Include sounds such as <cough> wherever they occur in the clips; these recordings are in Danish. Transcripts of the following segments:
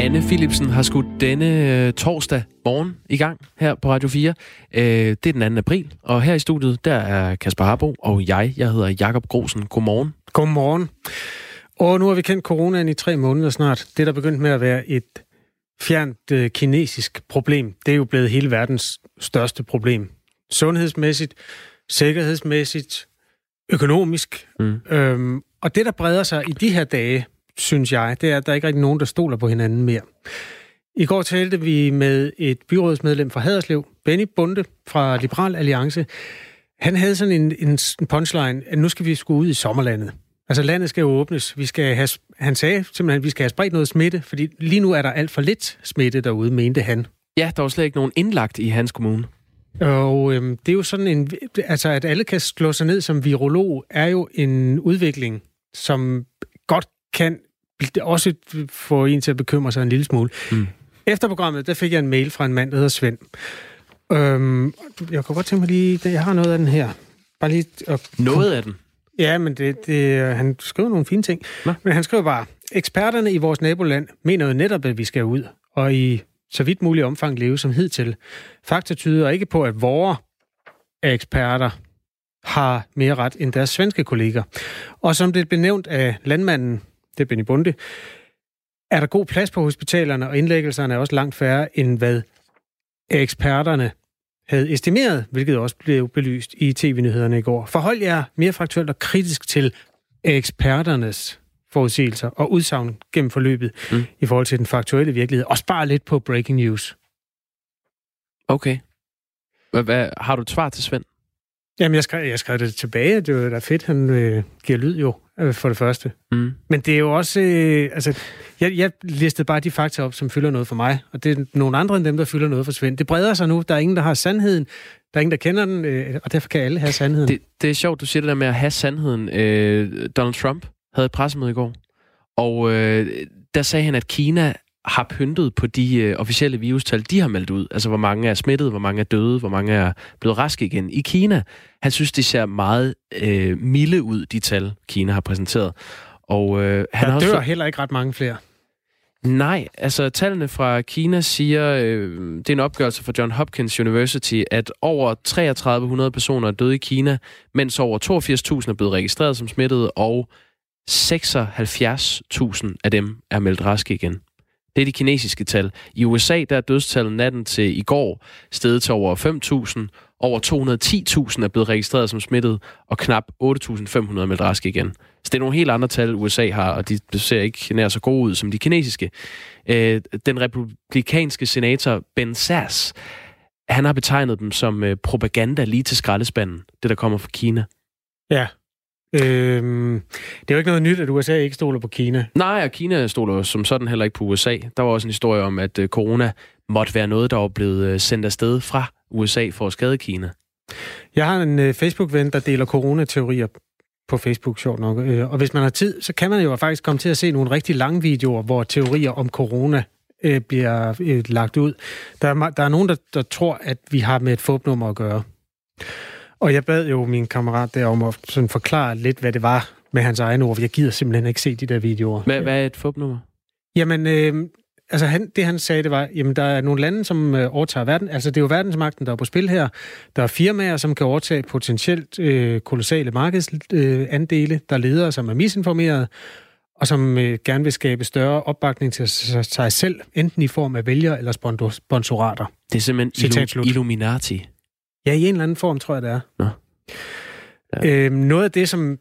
Anne Philipsen har skudt denne øh, torsdag morgen i gang her på Radio 4. Øh, det er den 2. april, og her i studiet, der er Kasper Harbo og jeg. Jeg hedder Jakob Grosen. Godmorgen. Godmorgen. Og nu har vi kendt coronaen i tre måneder snart. Det, der begyndt med at være et fjernt øh, kinesisk problem, det er jo blevet hele verdens største problem. Sundhedsmæssigt, sikkerhedsmæssigt, økonomisk. Mm. Øhm, og det, der breder sig i de her dage, synes jeg, det er, at der ikke rigtig nogen, der stoler på hinanden mere. I går talte vi med et byrådsmedlem fra Haderslev, Benny Bunde fra Liberal Alliance. Han havde sådan en, en punchline, at nu skal vi skulle ud i sommerlandet. Altså landet skal jo åbnes. Vi skal have, han sagde simpelthen, at vi skal have spredt noget smitte, fordi lige nu er der alt for lidt smitte derude, mente han. Ja, der var slet ikke nogen indlagt i hans kommune. Og øhm, det er jo sådan en... Altså, at alle kan slå sig ned som virolog, er jo en udvikling, som godt kan også få en til at bekymre sig en lille smule. Mm. Efter programmet, der fik jeg en mail fra en mand, der hedder Svend. Øhm, jeg kan godt tænke mig lige... Jeg har noget af den her. Bare lige... At... Noget af den? Ja, men det, det, han skriver nogle fine ting. Nå. Men han skriver bare, eksperterne i vores naboland mener jo netop, at vi skal ud, og i så vidt muligt omfang leve som hidtil. Fakta tyder ikke på, at vores eksperter har mere ret end deres svenske kolleger. Og som det blev nævnt af landmanden, det er Benny Bunde, er der god plads på hospitalerne, og indlæggelserne er også langt færre, end hvad eksperterne havde estimeret, hvilket også blev belyst i tv-nyhederne i går. Forhold jer mere faktuelt og kritisk til eksperternes forudsigelser og udsagn gennem forløbet mm. i forhold til den faktuelle virkelighed, og spare lidt på breaking news. Okay. Hvad, hvad, har du et svar til Svend? Jamen, jeg skrev, jeg skrev det tilbage. Det er da fedt, han øh, giver lyd jo, øh, for det første. Mm. Men det er jo også... Øh, altså, jeg, jeg listede bare de fakta op, som fylder noget for mig, og det er nogle andre end dem, der fylder noget for Svend. Det breder sig nu. Der er ingen, der har sandheden. Der er ingen, der kender den, øh, og derfor kan alle have sandheden. Det, det er sjovt, du siger det der med at have sandheden. Øh, Donald Trump havde et pressemøde i går, og øh, der sagde han, at Kina har pyntet på de øh, officielle virustal, de har meldt ud. Altså, hvor mange er smittet, hvor mange er døde, hvor mange er blevet raske igen. I Kina, han synes, det ser meget øh, milde ud, de tal, Kina har præsenteret. Og, øh, han der har dør også... heller ikke ret mange flere. Nej, altså tallene fra Kina siger, øh, det er en opgørelse fra John Hopkins University, at over 3300 personer er døde i Kina, mens over 82.000 er blevet registreret som smittede, og 76.000 af dem er meldt raske igen. Det er de kinesiske tal. I USA der er dødstallet natten til i går steget til over 5.000. Over 210.000 er blevet registreret som smittet, og knap 8.500 er meldt raske igen. Så det er nogle helt andre tal, USA har, og de ser ikke nær så gode ud som de kinesiske. Øh, den republikanske senator Ben Sass, han har betegnet dem som øh, propaganda lige til skraldespanden, det der kommer fra Kina. Ja, Øhm, det er jo ikke noget nyt, at USA ikke stoler på Kina. Nej, og Kina stoler som sådan heller ikke på USA. Der var også en historie om, at øh, corona måtte være noget, der var blevet øh, sendt afsted fra USA for at skade Kina. Jeg har en uh, Facebook-ven, der deler coronateorier på Facebook, sjovt nok. Og hvis man har tid, så kan man jo faktisk komme til at se nogle rigtig lange videoer, hvor teorier om corona øh, bliver øh, lagt ud. Der er, der er nogen, der, der tror, at vi har med et fåbnummer at gøre. Og jeg bad jo min kammerat der om at sådan forklare lidt, hvad det var med hans egne ord, jeg gider simpelthen ikke se de der videoer. Hvad, hvad er et fupnummer? Jamen, øh, altså han, det han sagde, det var, jamen der er nogle lande, som øh, overtager verden. Altså det er jo verdensmagten, der er på spil her. Der er firmaer, som kan overtage potentielt øh, kolossale markedsandele. Øh, der er ledere, som er misinformerede og som øh, gerne vil skabe større opbakning til sig selv, enten i form af vælger eller sponsorater. Det er simpelthen illu- Illuminati. Ja, i en eller anden form, tror jeg, det er. Nå. Ja. Øhm, noget af det, som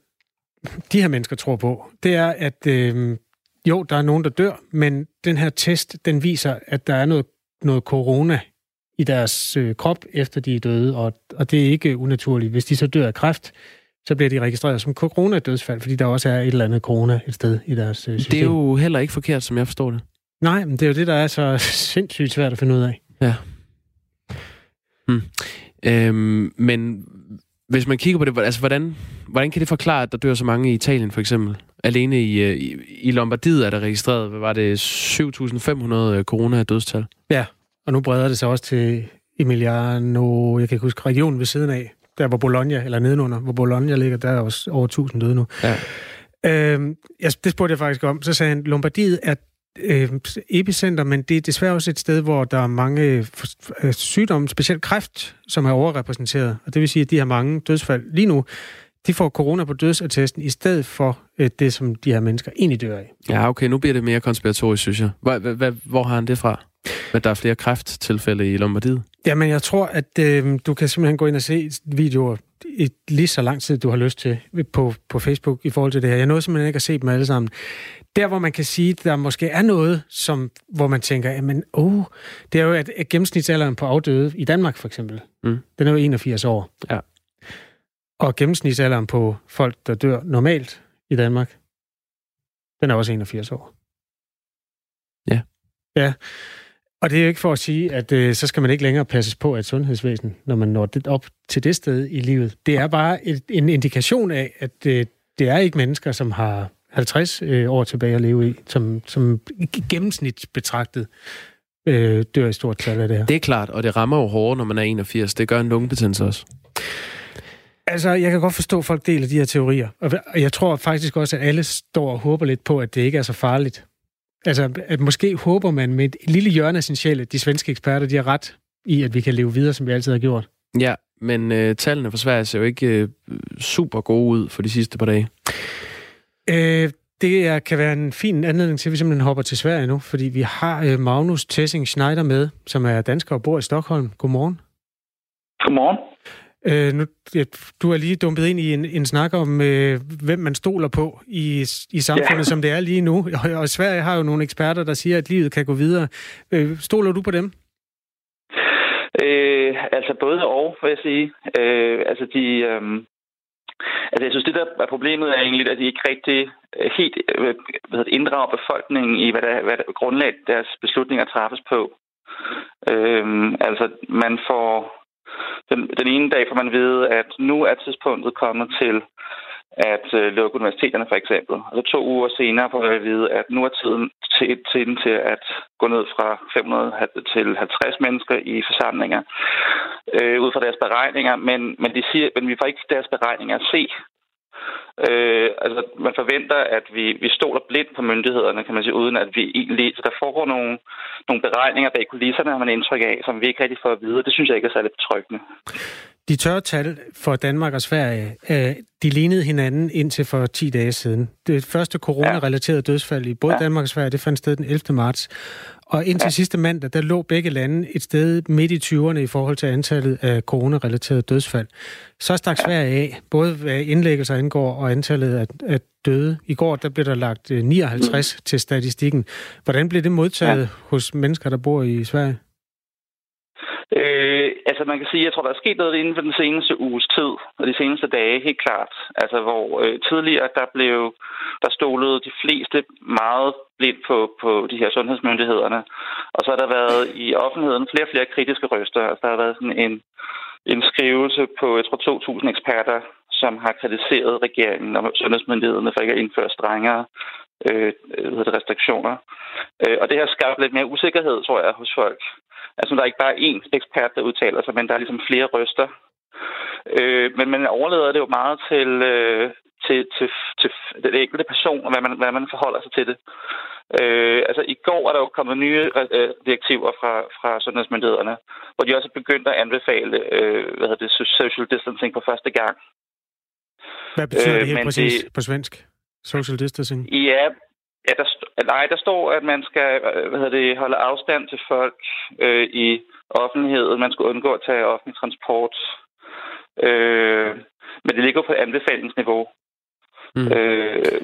de her mennesker tror på, det er, at øhm, jo, der er nogen, der dør, men den her test, den viser, at der er noget, noget corona i deres øh, krop, efter de er døde, og, og det er ikke unaturligt. Hvis de så dør af kræft, så bliver de registreret som corona-dødsfald, fordi der også er et eller andet corona et sted i deres øh, system. Det er jo heller ikke forkert, som jeg forstår det. Nej, men det er jo det, der er så <laughs> sindssygt svært at finde ud af. Ja. Hmm. Øhm, men hvis man kigger på det, altså hvordan, hvordan kan det forklare, at der dør så mange i Italien for eksempel? Alene i, øh, i, i Lombardiet er der registreret, hvad var det, 7.500 øh, corona-dødstal? Ja, og nu breder det sig også til Emiliano, jeg kan ikke huske, regionen ved siden af, der hvor Bologna, eller nedenunder, hvor Bologna ligger, der er også over 1.000 døde nu. Ja. Øhm, jeg, det spurgte jeg faktisk om. Så sagde han, Lombardiet er øh, epicenter, men det er desværre også et sted, hvor der er mange øh, sygdomme, specielt kræft, som er overrepræsenteret. Og det vil sige, at de har mange dødsfald lige nu. De får corona på dødsattesten i stedet for øh, det, som de her mennesker egentlig dør af. Ja, okay, nu bliver det mere konspiratorisk, synes jeg. Hvor, hvor, hvor har han det fra? At der er flere kræfttilfælde i Lombardiet? Jamen, jeg tror, at øh, du kan simpelthen gå ind og se videoer i lige så lang tid, du har lyst til på, på Facebook i forhold til det her. Jeg nåede simpelthen ikke at se dem alle sammen. Der, hvor man kan sige, at der måske er noget, som, hvor man tænker, jamen, oh, det er jo, at, at gennemsnitsalderen på afdøde i Danmark for eksempel, mm. den er jo 81 år. Ja. Og gennemsnitsalderen på folk, der dør normalt i Danmark, den er også 81 år. Ja. Ja. Og det er jo ikke for at sige, at øh, så skal man ikke længere passes på af et sundhedsvæsen, når man når det op til det sted i livet. Det er bare et, en indikation af, at øh, det er ikke mennesker, som har 50 øh, år tilbage at leve i, som, som gennemsnit betragtet øh, dør i stort tal af det her. Det er klart, og det rammer jo hårdere, når man er 81. Det gør en lungebetændelse også. Altså, jeg kan godt forstå, at folk deler de her teorier. Og jeg tror faktisk også, at alle står og håber lidt på, at det ikke er så farligt. Altså, at måske håber man med et lille hjørne af sin sjæl, at de svenske eksperter, de har ret i, at vi kan leve videre, som vi altid har gjort. Ja, men øh, tallene for Sverige ser jo ikke øh, super gode ud for de sidste par dage. Øh, det er, kan være en fin anledning til, at vi simpelthen hopper til Sverige nu, fordi vi har øh, Magnus Tessing Schneider med, som er dansker og bor i Stockholm. Godmorgen. Godmorgen. Øh, nu, du er lige dumpet ind i en, en snak om, øh, hvem man stoler på i, i samfundet, ja. som det er lige nu. Og, og Sverige har jo nogle eksperter, der siger, at livet kan gå videre. Øh, stoler du på dem? Øh, altså både og, vil jeg sige. Øh, altså de... Øh, altså jeg synes, det der er problemet er egentlig, at de ikke rigtig øh, helt øh, hvad det, inddrager befolkningen i, hvad der, hvad der grundlag deres beslutninger træffes på. Øhm, altså man får den, den ene dag får man vide, at nu er tidspunktet kommet til at øh, lukke universiteterne for eksempel. Og så to uger senere får man at vide, at nu er tiden til, tiden til at gå ned fra 500 til 50 mennesker i forsamlinger øh, ud fra deres beregninger. Men, men, de siger, men vi får ikke deres beregninger at se. Øh, altså, man forventer, at vi, vi stoler blindt på myndighederne, kan man sige, uden at vi egentlig... Så der foregår nogle, nogle beregninger bag kulisserne, har man indtryk af, som vi ikke rigtig får at vide. Det synes jeg ikke er særlig betryggende. De tørre tal for Danmark og Sverige, øh, de lignede hinanden indtil for 10 dage siden. Det første corona-relaterede dødsfald i både. Danmark og Sverige, det fandt sted den 11. marts. Og indtil sidste mandag, der lå begge lande et sted midt i 20'erne i forhold til antallet af coronarelaterede dødsfald. Så stak Sverige af, både hvad indlæggelser indgår og antallet af, af døde. I går der blev der lagt 59 mm. til statistikken. Hvordan blev det modtaget hos mennesker, der bor i Sverige? Øh, altså man kan sige, jeg tror, der er sket noget inden for den seneste uges tid, og de seneste dage, helt klart. Altså hvor øh, tidligere, der blev der stolede de fleste meget blindt på, på de her sundhedsmyndighederne. Og så har der været i offentligheden flere og flere kritiske røster. Altså der har været sådan en, en skrivelse på, jeg tror, 2.000 eksperter, som har kritiseret regeringen og sundhedsmyndighederne for ikke at indføre strengere øh, det, restriktioner. Øh, og det har skabt lidt mere usikkerhed, tror jeg, hos folk. Altså, der er ikke bare én ekspert, der udtaler sig, men der er ligesom flere røster. Øh, men man overlader det jo meget til, øh, til, til, til den enkelte person, og hvad man, hvad man forholder sig til det. Øh, altså, i går er der jo kommet nye øh, direktiver fra, fra sundhedsmyndighederne, hvor de også er begyndt at anbefale øh, hvad hedder det, social distancing for første gang. Hvad betyder øh, det helt præcis det, på svensk? Social distancing? Ja, Ja, der, nej, der står, at man skal hvad hedder det, holde afstand til folk øh, i offentligheden. Man skal undgå at tage offentlig transport. Øh, men det ligger på anbefalingsniveau. Mm. Øh,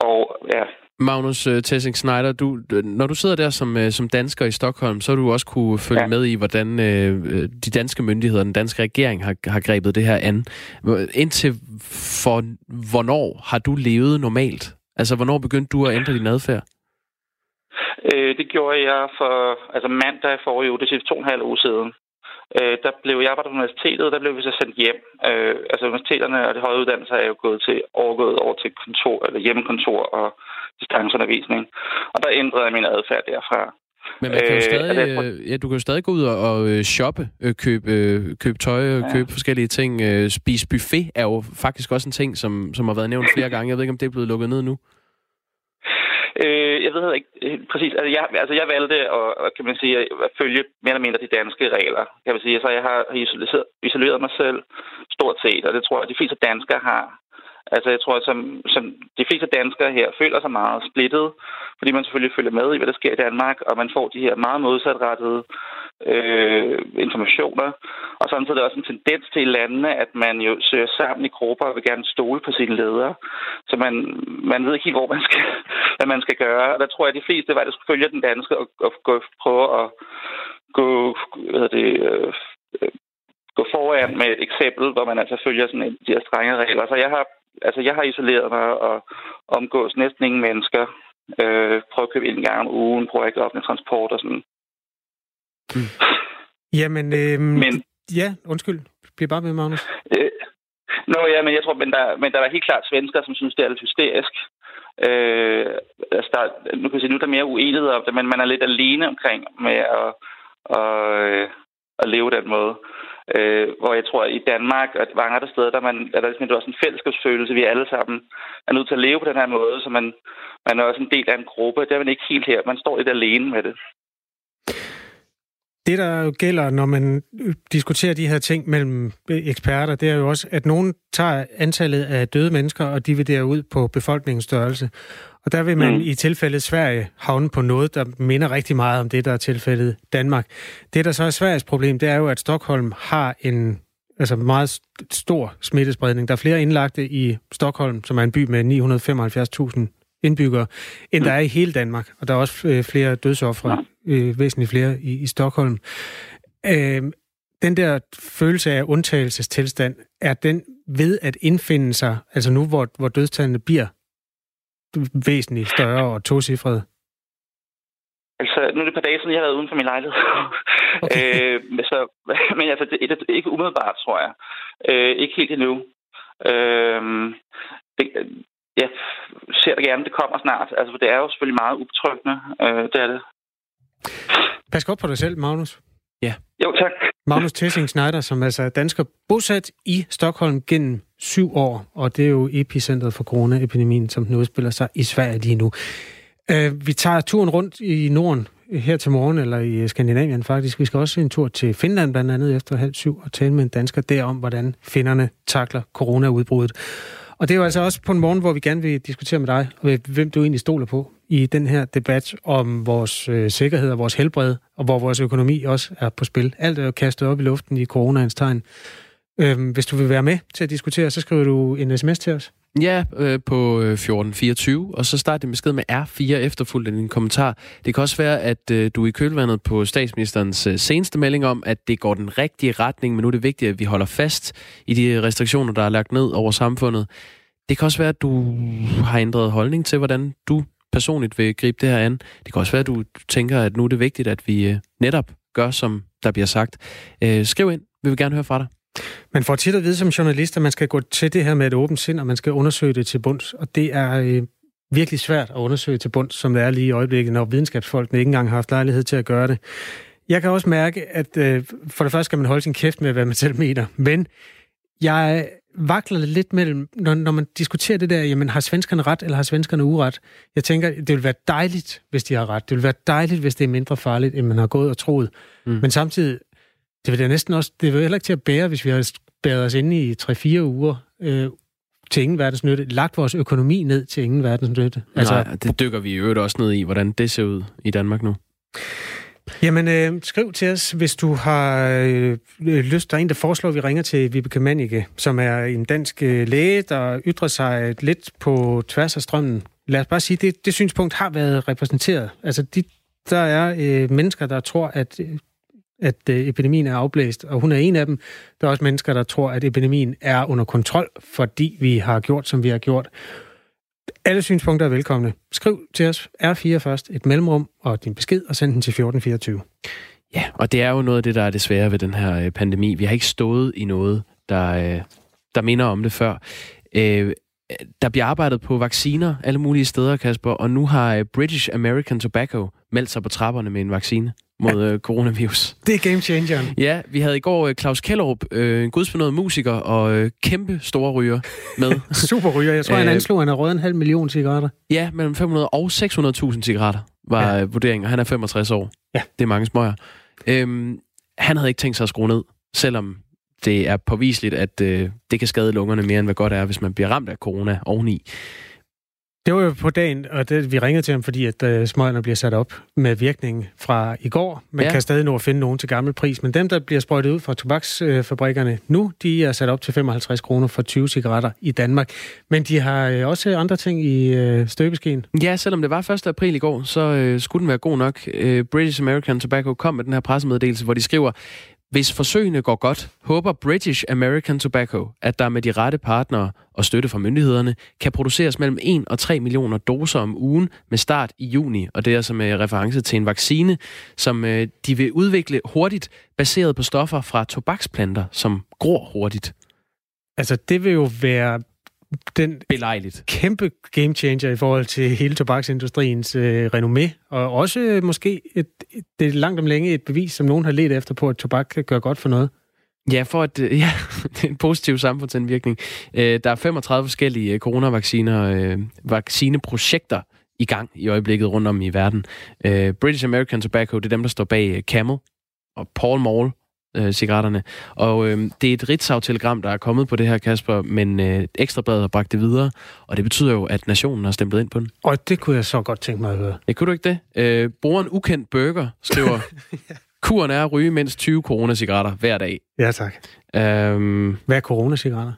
og ja. Magnus uh, Tessing Schneider, du, når du sidder der som, uh, som dansker i Stockholm, så har du også kunne følge ja. med i, hvordan uh, de danske myndigheder, den danske regering har, har grebet det her an. Indtil for hvornår har du levet normalt? Altså, hvornår begyndte du at ændre din adfærd? Øh, det gjorde jeg for altså mandag forrige uge, det er to og en halv uge siden. Øh, der blev jeg arbejdet på universitetet, der blev vi så sendt hjem. Øh, altså universiteterne og de høje uddannelser er jo gået til, overgået over til kontor, eller hjemmekontor og distanceundervisning. Og der ændrede jeg min adfærd derfra. Men man kan jo øh, stadig, øh, ja, du kan jo stadig gå ud og, og øh, shoppe, øh, købe, købe tøj, ja. købe forskellige ting. Spise buffet er jo faktisk også en ting, som, som har været nævnt flere gange. Jeg ved ikke, om det er blevet lukket ned nu. Øh, jeg ved ikke præcis. Altså jeg, altså, jeg valgte at, kan man sige, at følge mere eller mindre de danske regler. Kan man sige. Så jeg har isoleret, isoleret mig selv stort set, og det tror jeg, at de fleste danskere har. Altså jeg tror, som, som de fleste danskere her føler sig meget splittet, fordi man selvfølgelig følger med i, hvad der sker i Danmark, og man får de her meget modsatrettede øh, informationer. Og samtidig så er der også en tendens til i landene, at man jo søger sammen i grupper og vil gerne stole på sine ledere. Så man, man ved ikke helt, hvor man skal, <laughs> hvad man skal gøre. Og der tror jeg, at de fleste var, at skulle følge den danske og, og gå, prøve at gå, hvad det, øh, øh, gå foran med et eksempel, hvor man altså følger sådan en, de her strenge regler. Så jeg har altså, jeg har isoleret mig og omgås næsten ingen mennesker. Øh, prøver at købe en gang om ugen, prøver ikke offentlig transport og sådan. Mm. Jamen, øh, men, ja, undskyld. Bliv bare med, Magnus. Øh, Nå ja, men jeg tror, men der, men der er helt klart svensker, som synes, det er lidt hysterisk. Øh, altså der, nu kan jeg sige, nu er der mere uenighed om det, men man er lidt alene omkring med at, øh, at leve den måde. Øh, hvor jeg tror, at i Danmark og mange andre steder, der man, er der ligesom også en fællesskabsfølelse. Vi alle sammen er nødt til at leve på den her måde, så man, man er også en del af en gruppe. Det er man ikke helt her. Man står lidt alene med det. Det, der jo gælder, når man diskuterer de her ting mellem eksperter, det er jo også, at nogen tager antallet af døde mennesker og dividerer ud på befolkningens størrelse. Og der vil man mm. i tilfældet Sverige havne på noget, der minder rigtig meget om det, der er tilfældet Danmark. Det, der så er Sveriges problem, det er jo, at Stockholm har en altså meget stor smittespredning. Der er flere indlagte i Stockholm, som er en by med 975.000 indbyggere, end mm. der er i hele Danmark. Og der er også øh, flere dødsoffre, øh, væsentligt flere i, i Stockholm. Øh, den der følelse af undtagelsestilstand, er den ved at indfinde sig, altså nu hvor, hvor dødstallene bliver væsentligt større og tocifrede? Altså, nu er det et par dage siden, jeg har været uden for min lejlighed. <laughs> Okay. øh, så, <laughs> men altså, det, det, det, ikke umiddelbart, tror jeg. Øh, ikke helt endnu. Øh, det, jeg ser det gerne, det kommer snart. Altså, det er jo selvfølgelig meget ubetryggende. Øh, det er det. Pas godt på dig selv, Magnus. Ja. Jo, tak. Magnus Tessing Schneider, som altså er dansker bosat i Stockholm gennem syv år, og det er jo epicentret for coronaepidemien, som den udspiller sig i Sverige lige nu. Uh, vi tager turen rundt i Norden her til morgen, eller i Skandinavien faktisk. Vi skal også en tur til Finland blandt andet efter halv syv og tale med en dansker der om, hvordan finnerne takler coronaudbruddet. Og det er jo altså også på en morgen, hvor vi gerne vil diskutere med dig, øh, hvem du egentlig stoler på i den her debat om vores øh, sikkerhed og vores helbred, og hvor vores økonomi også er på spil. Alt er jo kastet op i luften i coronaens tegn. Øhm, hvis du vil være med til at diskutere, så skriver du en sms til os. Ja, øh, på øh, 1424, og så start din besked med R4 efterfulgt af din kommentar. Det kan også være, at øh, du er i kølvandet på statsministerens øh, seneste melding om, at det går den rigtige retning, men nu er det vigtigt, at vi holder fast i de restriktioner, der er lagt ned over samfundet. Det kan også være, at du har ændret holdning til, hvordan du personligt vil gribe det her an. Det kan også være, at du tænker, at nu er det vigtigt, at vi øh, netop gør, som der bliver sagt. Øh, skriv ind. Vi vil gerne høre fra dig. Man får tit at vide som journalist, at man skal gå til det her med et åbent sind, og man skal undersøge det til bunds. Og det er øh, virkelig svært at undersøge til bunds, som det er lige i øjeblikket, når videnskabsfolkene ikke engang har haft lejlighed til at gøre det. Jeg kan også mærke, at øh, for det første skal man holde sin kæft med, hvad man selv mener. Men jeg vakler lidt mellem, når, når man diskuterer det der, jamen har svenskerne ret, eller har svenskerne uret? Jeg tænker, det vil være dejligt, hvis de har ret. Det vil være dejligt, hvis det er mindre farligt, end man har gået og troet. Mm. Men samtidig, det vil da næsten også, det vil heller ikke til at bære, hvis vi har bæret os inde i 3-4 uger øh, til ingen verdens nytte, lagt vores økonomi ned til ingen verdens nytte. Altså, Nej, det dykker vi i øvrigt også ned i, hvordan det ser ud i Danmark nu. Jamen, øh, skriv til os, hvis du har øh, lyst. Der er en, der foreslår, at vi ringer til Vibeke Mannicke, som er en dansk øh, læge, der ytrer sig lidt på tværs af strømmen. Lad os bare sige, det, det synspunkt har været repræsenteret. Altså, de, der er øh, mennesker, der tror, at øh, at øh, epidemien er afblæst, og hun er en af dem. Der er også mennesker, der tror, at epidemien er under kontrol, fordi vi har gjort, som vi har gjort. Alle synspunkter er velkomne. Skriv til os R4 først, et mellemrum og din besked, og send den til 1424. Ja, og det er jo noget af det, der er det svære ved den her øh, pandemi. Vi har ikke stået i noget, der, øh, der minder om det før. Øh, der bliver arbejdet på vacciner alle mulige steder, Kasper, og nu har øh, British American Tobacco meldt sig på trapperne med en vaccine mod ja. øh, coronavirus. <laughs> Det er game changeren. Ja, vi havde i går øh, Claus Kellerup, øh, en gudsbenået musiker og øh, kæmpe store ryger med. <laughs> Super ryger. Jeg tror, han anslog, at han har røget en halv million cigaretter. Ja, mellem 500 og 600.000 cigaretter var ja. vurderingen, og han er 65 år. Ja. Det er mange smøger. Øhm, han havde ikke tænkt sig at skrue ned, selvom det er påviseligt, at øh, det kan skade lungerne mere, end hvad godt er, hvis man bliver ramt af corona oveni. Det var jo på dagen, og det, vi ringede til ham, fordi at uh, smøgerne bliver sat op med virkning fra i går. Man ja. kan stadig nå at finde nogen til gammel pris, men dem, der bliver sprøjtet ud fra tobaksfabrikkerne nu, de er sat op til 55 kroner for 20 cigaretter i Danmark. Men de har uh, også andre ting i uh, støbeskeen. Ja, selvom det var 1. april i går, så uh, skulle den være god nok. Uh, British American Tobacco kom med den her pressemeddelelse, hvor de skriver, hvis forsøgene går godt, håber British American Tobacco, at der med de rette partnere og støtte fra myndighederne kan produceres mellem 1 og 3 millioner doser om ugen med start i juni, og det er altså med reference til en vaccine, som øh, de vil udvikle hurtigt, baseret på stoffer fra tobaksplanter, som gror hurtigt. Altså, det vil jo være den Belejligt. kæmpe game changer i forhold til hele tobaksindustriens øh, renommé, og også øh, måske et, et, det er langt om længe et bevis, som nogen har let efter på, at tobak kan gøre godt for noget. Ja, for at, øh, <laughs> ja, det er en positiv samfundsindvirkning. Øh, der er 35 forskellige øh, coronavacciner, øh, vaccineprojekter i gang i øjeblikket rundt om i verden. Øh, British American Tobacco, det er dem, der står bag øh, Camel og Paul Mall, øh, cigaretterne. Og øh, det er et Ritzau-telegram, der er kommet på det her, Kasper, men øh, Ekstrabladet har bragt det videre, og det betyder jo, at nationen har stemplet ind på den. Og det kunne jeg så godt tænke mig at høre. Ja, kunne du ikke det? Øh, brugeren Ukendt Burger skriver, <laughs> ja. kuren er at ryge mindst 20 coronasigaretter hver dag. Ja, tak. Øhm, Hvad er coronasigaretter?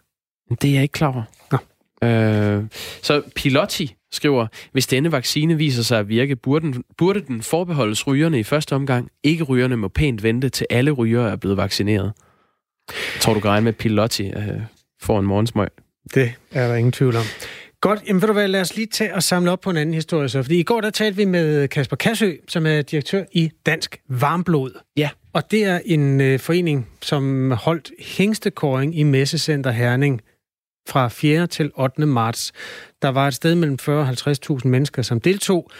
Det er jeg ikke klar over. Nå. Øh, så Pilotti skriver, hvis denne vaccine viser sig at virke, burde den, burde den forbeholdes rygerne i første omgang. Ikke rygerne må pænt vente, til alle rygere er blevet vaccineret. Jeg tror, du kan med, Pilotti øh, får en morgensmøg. Det er der ingen tvivl om. Godt, jamen ved du hvad, lad os lige tage og samle op på en anden historie så. Fordi i går der talte vi med Kasper Kassø, som er direktør i Dansk Varmblod. Ja. Og det er en øh, forening, som holdt hængstekåring i Messecenter Herning fra 4. til 8. marts. Der var et sted mellem 40 og 50.000 mennesker, som deltog.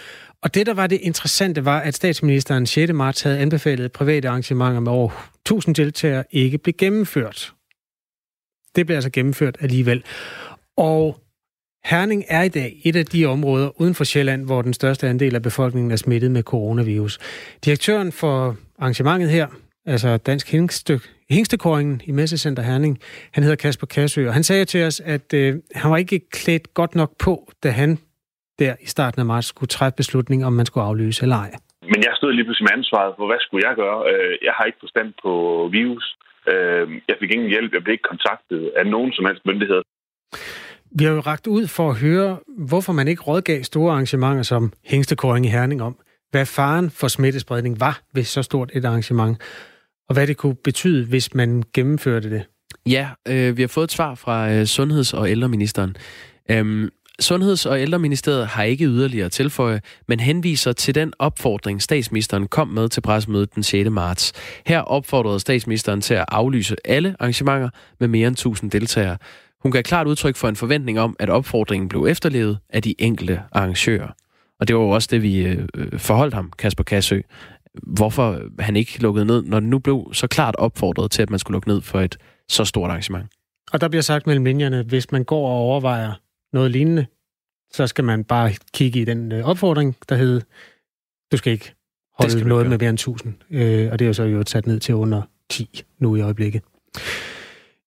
Og det, der var det interessante, var, at statsministeren 6. marts havde anbefalet private arrangementer med over 1000 deltagere ikke blev gennemført. Det blev altså gennemført alligevel. Og Herning er i dag et af de områder uden for Sjælland, hvor den største andel af befolkningen er smittet med coronavirus. Direktøren for arrangementet her, altså Dansk Hængste, Hængstekåringen i Messecenter Herning, han hedder Kasper Kassø, og han sagde til os, at øh, han var ikke klædt godt nok på, da han der i starten af marts skulle træffe beslutning, om man skulle aflyse eller ej. Men jeg stod lige pludselig med ansvaret for, hvad skulle jeg gøre? Øh, jeg har ikke forstand på virus. Øh, jeg fik ingen hjælp. Jeg blev ikke kontaktet af nogen som helst myndighed. Vi har jo ragt ud for at høre, hvorfor man ikke rådgav store arrangementer som Hængstekåring i Herning om, hvad faren for smittespredning var ved så stort et arrangement, og hvad det kunne betyde, hvis man gennemførte det. Ja, øh, vi har fået et svar fra øh, Sundheds- og ældreministeren. Øhm, Sundheds- og ældreministeriet har ikke yderligere tilføje, men henviser til den opfordring, statsministeren kom med til pressemødet den 6. marts. Her opfordrede statsministeren til at aflyse alle arrangementer med mere end 1000 deltagere. Hun gav klart udtryk for en forventning om, at opfordringen blev efterlevet af de enkelte arrangører. Og det var jo også det, vi øh, øh forholdt ham, Kasper Kassø. Hvorfor han ikke lukkede ned, når det nu blev så klart opfordret til, at man skulle lukke ned for et så stort arrangement. Og der bliver sagt mellem linjerne, at hvis man går og overvejer noget lignende, så skal man bare kigge i den øh, opfordring, der hedder, du skal ikke holde skal noget med mere end 1000. Øh, og det er jo så jo sat ned til under 10 nu i øjeblikket.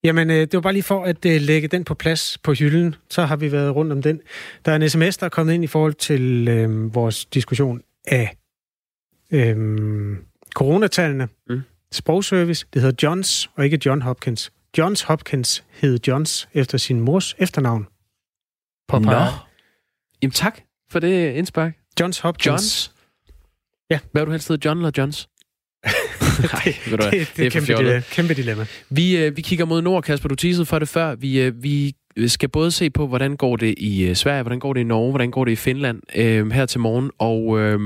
Jamen, øh, det var bare lige for at øh, lægge den på plads på hylden. Så har vi været rundt om den. Der er en sms, der er kommet ind i forhold til øh, vores diskussion af øh, coronatallene. Mm. Sprogservice, det hedder Johns, og ikke John Hopkins. Johns Hopkins hed Johns efter sin mors efternavn. Nå. Jamen tak for det indspark. Johns Hopkins. Johns? Ja. Hvad vil du helst hedde, John eller Johns? <laughs> Nej, det, det, det, det er kæmpe, dilemma. kæmpe dilemma. Vi, øh, vi kigger mod nord, Kasper. Du teasede for det før. Vi, øh, vi skal både se på, hvordan går det i øh, Sverige, hvordan går det i Norge, hvordan går det i Finland øh, her til morgen. Og øh,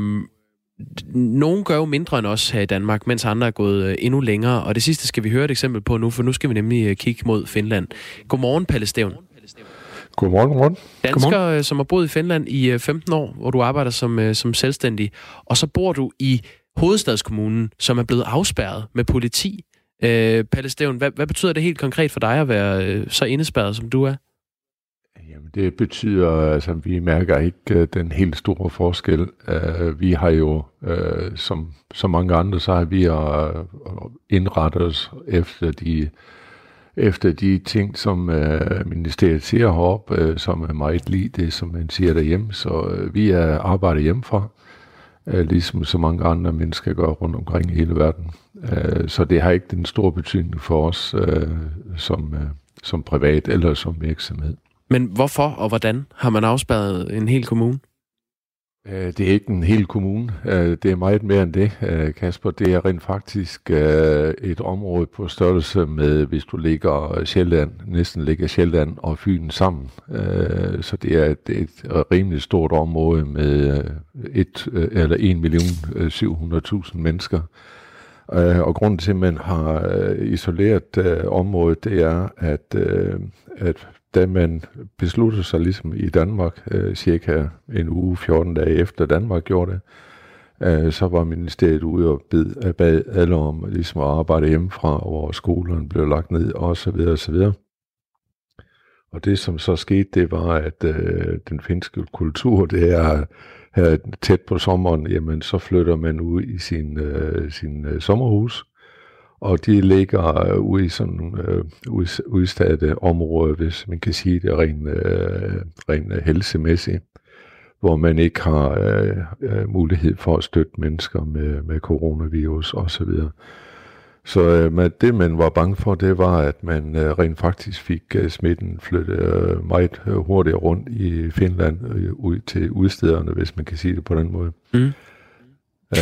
nogen gør jo mindre end os her i Danmark, mens andre er gået øh, endnu længere. Og det sidste skal vi høre et eksempel på nu, for nu skal vi nemlig øh, kigge mod Finland. Godmorgen, Palle Stævn. Godmorgen, godmorgen. Dansker, godmorgen. som har boet i Finland i 15 år, hvor du arbejder som, som selvstændig, og så bor du i hovedstadskommunen, som er blevet afspærret med politi. Øh, Palle Steven, hvad, hvad betyder det helt konkret for dig at være øh, så indespærret, som du er? Jamen, det betyder, at altså, vi mærker ikke uh, den helt store forskel. Uh, vi har jo, uh, som mange andre, så har vi uh, indrettet os efter de, efter de ting, som uh, ministeriet siger heroppe, uh, som er meget lige det, som man siger derhjemme. Så uh, vi er arbejdet hjemmefra, uh, ligesom så mange andre mennesker gør rundt omkring i hele verden. Uh, så det har ikke den store betydning for os uh, som, uh, som privat eller som virksomhed. Men hvorfor og hvordan har man afspærret en hel kommune? Øh, det er ikke en hel kommune. Øh, det er meget mere end det, øh, Kasper. Det er rent faktisk et område på størrelse med, hvis du ligger Sjælland, næsten ligger Sjælland og Fyn sammen. Så det er et, et rimelig stort område med et, eller 1.700.000 mennesker. Og grunden til, at man har isoleret området, det er, at, at da man besluttede sig ligesom i Danmark, øh, cirka en uge, 14 dage efter Danmark gjorde det, øh, så var ministeriet ude og bed, øh, bad alle om ligesom at arbejde hjemmefra, hvor skolerne blev lagt ned, og så videre, og så videre. Og det, som så skete, det var, at øh, den finske kultur, det er her tæt på sommeren, jamen så flytter man ud i sin, øh, sin øh, sommerhus, og de ligger ude i sådan øh, udstatte områder, hvis man kan sige det rent, øh, rent helsemæssigt, hvor man ikke har øh, øh, mulighed for at støtte mennesker med, med coronavirus osv. Så øh, med det, man var bange for, det var, at man øh, rent faktisk fik øh, smitten flyttet øh, meget øh, hurtigere rundt i Finland øh, ud til udstederne, hvis man kan sige det på den måde. Mm. Ja.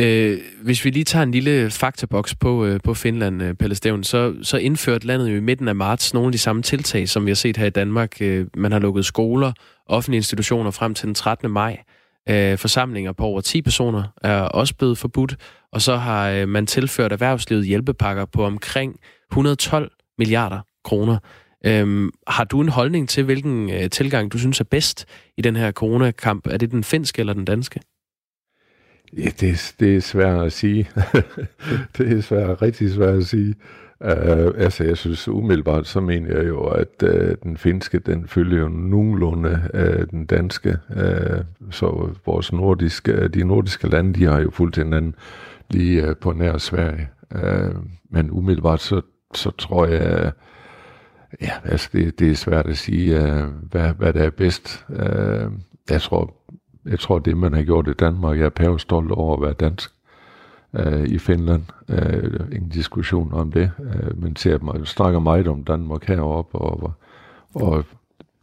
Øh, hvis vi lige tager en lille faktaboks på, øh, på Finland, øh, Pelle Stævn, så, så indførte landet jo i midten af marts nogle af de samme tiltag, som vi har set her i Danmark. Øh, man har lukket skoler, offentlige institutioner frem til den 13. maj. Øh, forsamlinger på over 10 personer er også blevet forbudt, og så har øh, man tilført erhvervslivet hjælpepakker på omkring 112 milliarder kroner. Øhm, har du en holdning til, hvilken øh, tilgang du synes er bedst i den her coronakamp? Er det den finske eller den danske? Ja, det, det er svært at sige. <laughs> det er svært, rigtig svært at sige. Uh, altså, jeg synes umiddelbart, så mener jeg jo, at uh, den finske, den følger jo nogenlunde uh, den danske. Uh, så vores nordiske, de nordiske lande, de har jo fulgt hinanden lige uh, på nær Sverige. Uh, men umiddelbart, så, så tror jeg, ja, altså, det, det er svært at sige, uh, hvad, hvad der er bedst. Uh, jeg tror, jeg tror, det man har gjort i Danmark, jeg er pæve stolt over at være dansk øh, i Finland. Øh, ingen diskussion om det. Øh, men ser, man snakker meget om Danmark heroppe, og, og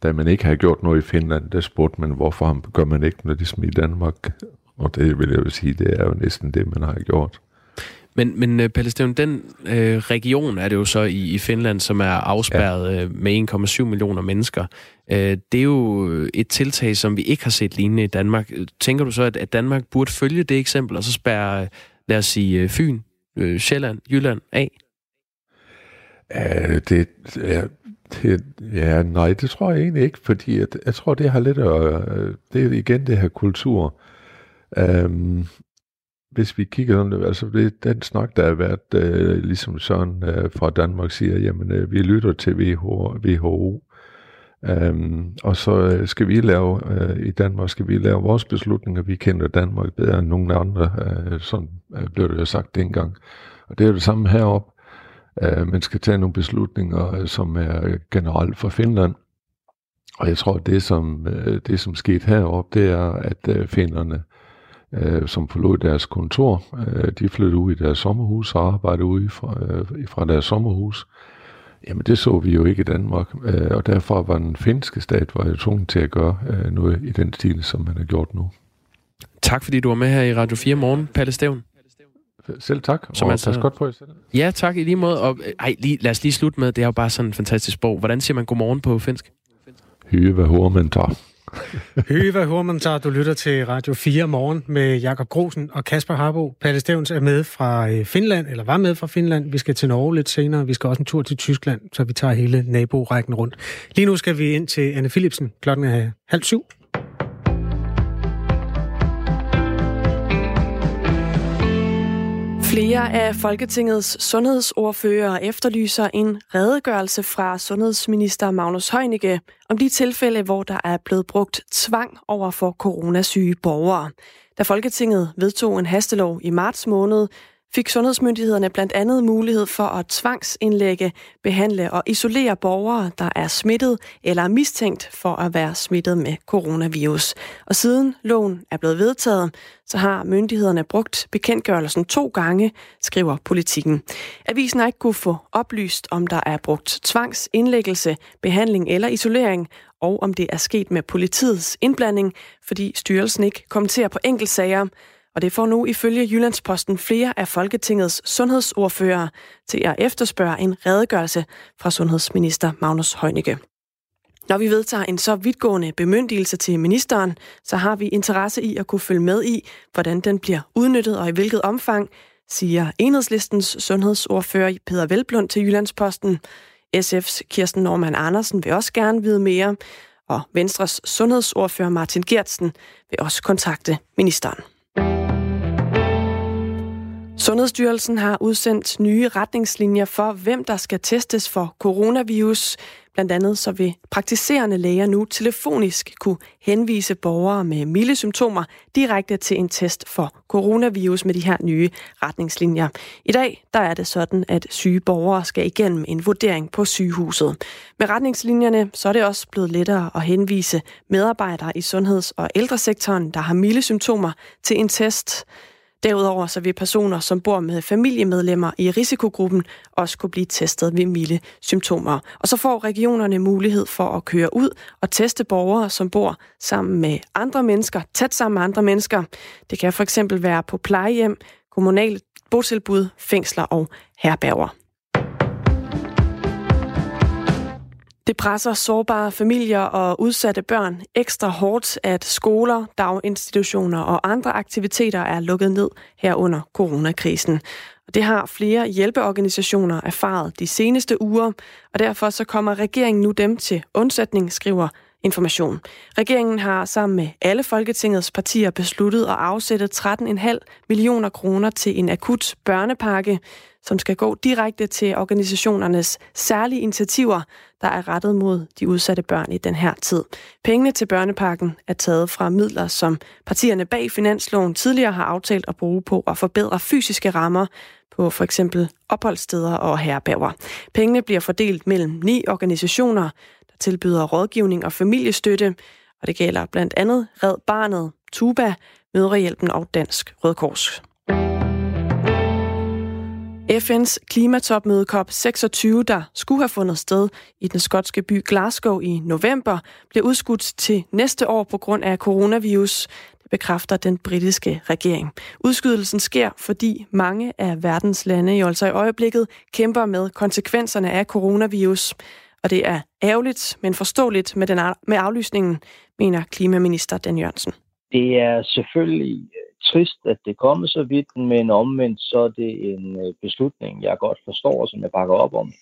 da man ikke har gjort noget i Finland, der spurgte man, hvorfor gør man ikke noget ligesom i Danmark? Og det vil jeg jo sige, det er jo næsten det, man har gjort. Men, men Pelle Steven, den øh, region er det jo så i, i Finland, som er afspærret ja. øh, med 1,7 millioner mennesker. Øh, det er jo et tiltag, som vi ikke har set lignende i Danmark. Tænker du så, at, at Danmark burde følge det eksempel, og så spærre, lad os sige, øh, Fyn, øh, Sjælland, Jylland af? Ja, det, ja, det, ja, nej, det tror jeg egentlig ikke, fordi jeg, jeg tror, det har lidt at, øh, det er igen det her kultur. Um, hvis vi kigger sådan, altså det, den snak, der har været, øh, ligesom sådan øh, fra Danmark siger, jamen øh, vi lytter til WHO, WHO øhm, og så øh, skal vi lave, øh, i Danmark skal vi lave vores beslutninger, vi kender Danmark bedre end nogen andre, øh, sådan øh, blev det jo sagt dengang. Og det er jo det samme heroppe. Øh, man skal tage nogle beslutninger, øh, som er generelt for Finland, og jeg tror, det som, øh, det som skete heroppe, det er, at øh, finderne øh, som forlod deres kontor. Øh, de flyttede ud i deres sommerhus og arbejdede ude fra, øh, fra deres sommerhus. Jamen det så vi jo ikke i Danmark, øh, og derfor var den finske stat var jo tvunget til at gøre øh, noget i den stil, som man har gjort nu. Tak fordi du var med her i Radio 4 morgen, Palle Stævn. Selv tak, som og pas godt på jer selv. Ja, tak i lige måde. Og, ej, lige, lad os lige slutte med, det er jo bare sådan en fantastisk sprog. Hvordan siger man godmorgen på finsk? Hyve, hvad man tager. Høva Hormantar, du lytter til Radio 4 morgen med Jakob Grosen og Kasper Harbo. Palle Stævns er med fra øh, Finland, eller var med fra Finland. Vi skal til Norge lidt senere. Vi skal også en tur til Tyskland, så vi tager hele naborækken rundt. Lige nu skal vi ind til Anne Philipsen. Klokken er halv syv. Flere af Folketingets sundhedsordfører efterlyser en redegørelse fra sundhedsminister Magnus Heunicke om de tilfælde, hvor der er blevet brugt tvang over for coronasyge borgere. Da Folketinget vedtog en hastelov i marts måned, fik sundhedsmyndighederne blandt andet mulighed for at tvangsindlægge, behandle og isolere borgere, der er smittet eller er mistænkt for at være smittet med coronavirus. Og siden loven er blevet vedtaget, så har myndighederne brugt bekendtgørelsen to gange, skriver politikken. Avisen har ikke kunne få oplyst, om der er brugt tvangsindlæggelse, behandling eller isolering, og om det er sket med politiets indblanding, fordi styrelsen ikke kommenterer på enkeltsager, og det får nu ifølge Jyllandsposten flere af Folketingets sundhedsordfører til at efterspørge en redegørelse fra sundhedsminister Magnus Heunicke. Når vi vedtager en så vidtgående bemyndigelse til ministeren, så har vi interesse i at kunne følge med i, hvordan den bliver udnyttet og i hvilket omfang, siger enhedslistens sundhedsordfører Peter Velblund til Jyllandsposten. SF's Kirsten Norman Andersen vil også gerne vide mere, og Venstres sundhedsordfører Martin Gertsen vil også kontakte ministeren. Sundhedsstyrelsen har udsendt nye retningslinjer for, hvem der skal testes for coronavirus. Blandt andet så vil praktiserende læger nu telefonisk kunne henvise borgere med milde symptomer direkte til en test for coronavirus med de her nye retningslinjer. I dag der er det sådan, at syge borgere skal igennem en vurdering på sygehuset. Med retningslinjerne så er det også blevet lettere at henvise medarbejdere i sundheds- og ældresektoren, der har milde symptomer, til en test. Derudover så vil personer, som bor med familiemedlemmer i risikogruppen, også kunne blive testet ved milde symptomer. Og så får regionerne mulighed for at køre ud og teste borgere, som bor sammen med andre mennesker, tæt sammen med andre mennesker. Det kan for eksempel være på plejehjem, kommunale botilbud, fængsler og herberger. Det presser sårbare familier og udsatte børn ekstra hårdt, at skoler, daginstitutioner og andre aktiviteter er lukket ned her under coronakrisen. Og det har flere hjælpeorganisationer erfaret de seneste uger, og derfor så kommer regeringen nu dem til undsætning, skriver Information. Regeringen har sammen med alle Folketingets partier besluttet at afsætte 13,5 millioner kroner til en akut børnepakke, som skal gå direkte til organisationernes særlige initiativer, der er rettet mod de udsatte børn i den her tid. Pengene til børnepakken er taget fra midler, som partierne bag finansloven tidligere har aftalt at bruge på at forbedre fysiske rammer på for eksempel opholdssteder og herberger. Pengene bliver fordelt mellem ni organisationer, tilbyder rådgivning og familiestøtte, og det gælder blandt andet Red Barnet, Tuba, Mødrehjælpen og Dansk Rødkors. FN's klimatopmøde COP26, der skulle have fundet sted i den skotske by Glasgow i november, blev udskudt til næste år på grund af coronavirus. Det bekræfter den britiske regering. Udskydelsen sker, fordi mange af verdens lande jo altså i øjeblikket kæmper med konsekvenserne af coronavirus. Og det er ærgerligt, men forståeligt med, den, med aflysningen, mener klimaminister Dan Jørgensen. Det er selvfølgelig øh, trist, at det kommer så vidt, men omvendt så er det en øh, beslutning, jeg godt forstår, og som jeg bakker op om.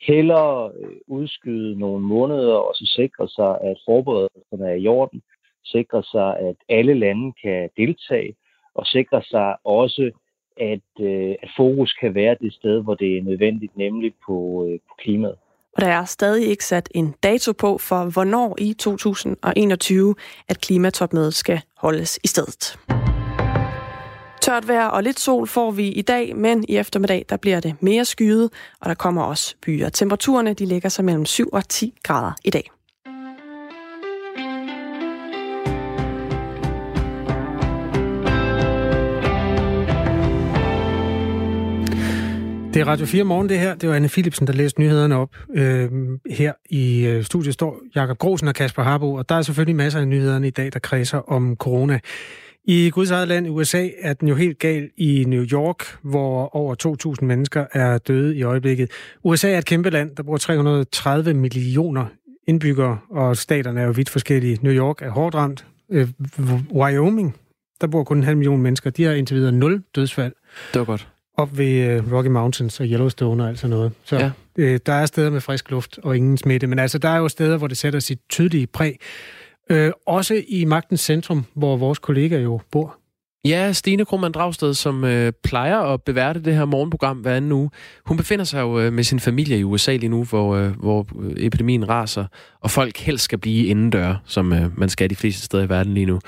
Heller øh, udskyde nogle måneder og så sikre sig, at forberedelserne er i orden, sikre sig, at alle lande kan deltage, og sikre sig også, at, at fokus kan være det sted, hvor det er nødvendigt, nemlig på, på klimaet. Og der er stadig ikke sat en dato på for, hvornår i 2021, at klimatopmødet skal holdes i stedet. Tørt vejr og lidt sol får vi i dag, men i eftermiddag der bliver det mere skyet, og der kommer også byer. Temperaturerne de ligger sig mellem 7 og 10 grader i dag. Det er Radio 4 morgen, det her. Det var Anne Philipsen, der læste nyhederne op. Øh, her i øh, studiet står Jakob Grosen og Kasper Harbo, og der er selvfølgelig masser af nyhederne i dag, der kredser om corona. I Guds eget land, USA, er den jo helt gal i New York, hvor over 2.000 mennesker er døde i øjeblikket. USA er et kæmpe land, der bor 330 millioner indbyggere, og staterne er jo vidt forskellige. New York er hårdt ramt. Øh, Wyoming, der bor kun en halv million mennesker. De har indtil videre nul dødsfald. Det var godt. Op ved uh, Rocky Mountains og Yellowstone og alt sådan noget. Så ja. øh, der er steder med frisk luft og ingen smitte. Men altså, der er jo steder, hvor det sætter sit tydelige præg. Øh, også i magtens centrum, hvor vores kollega jo bor. Ja, Stine Krohmann Dragsted, som øh, plejer at beværte det her morgenprogram hver anden uge, hun befinder sig jo øh, med sin familie i USA lige nu, hvor, øh, hvor epidemien raser, og folk helst skal blive indendør, som øh, man skal de fleste steder i verden lige nu.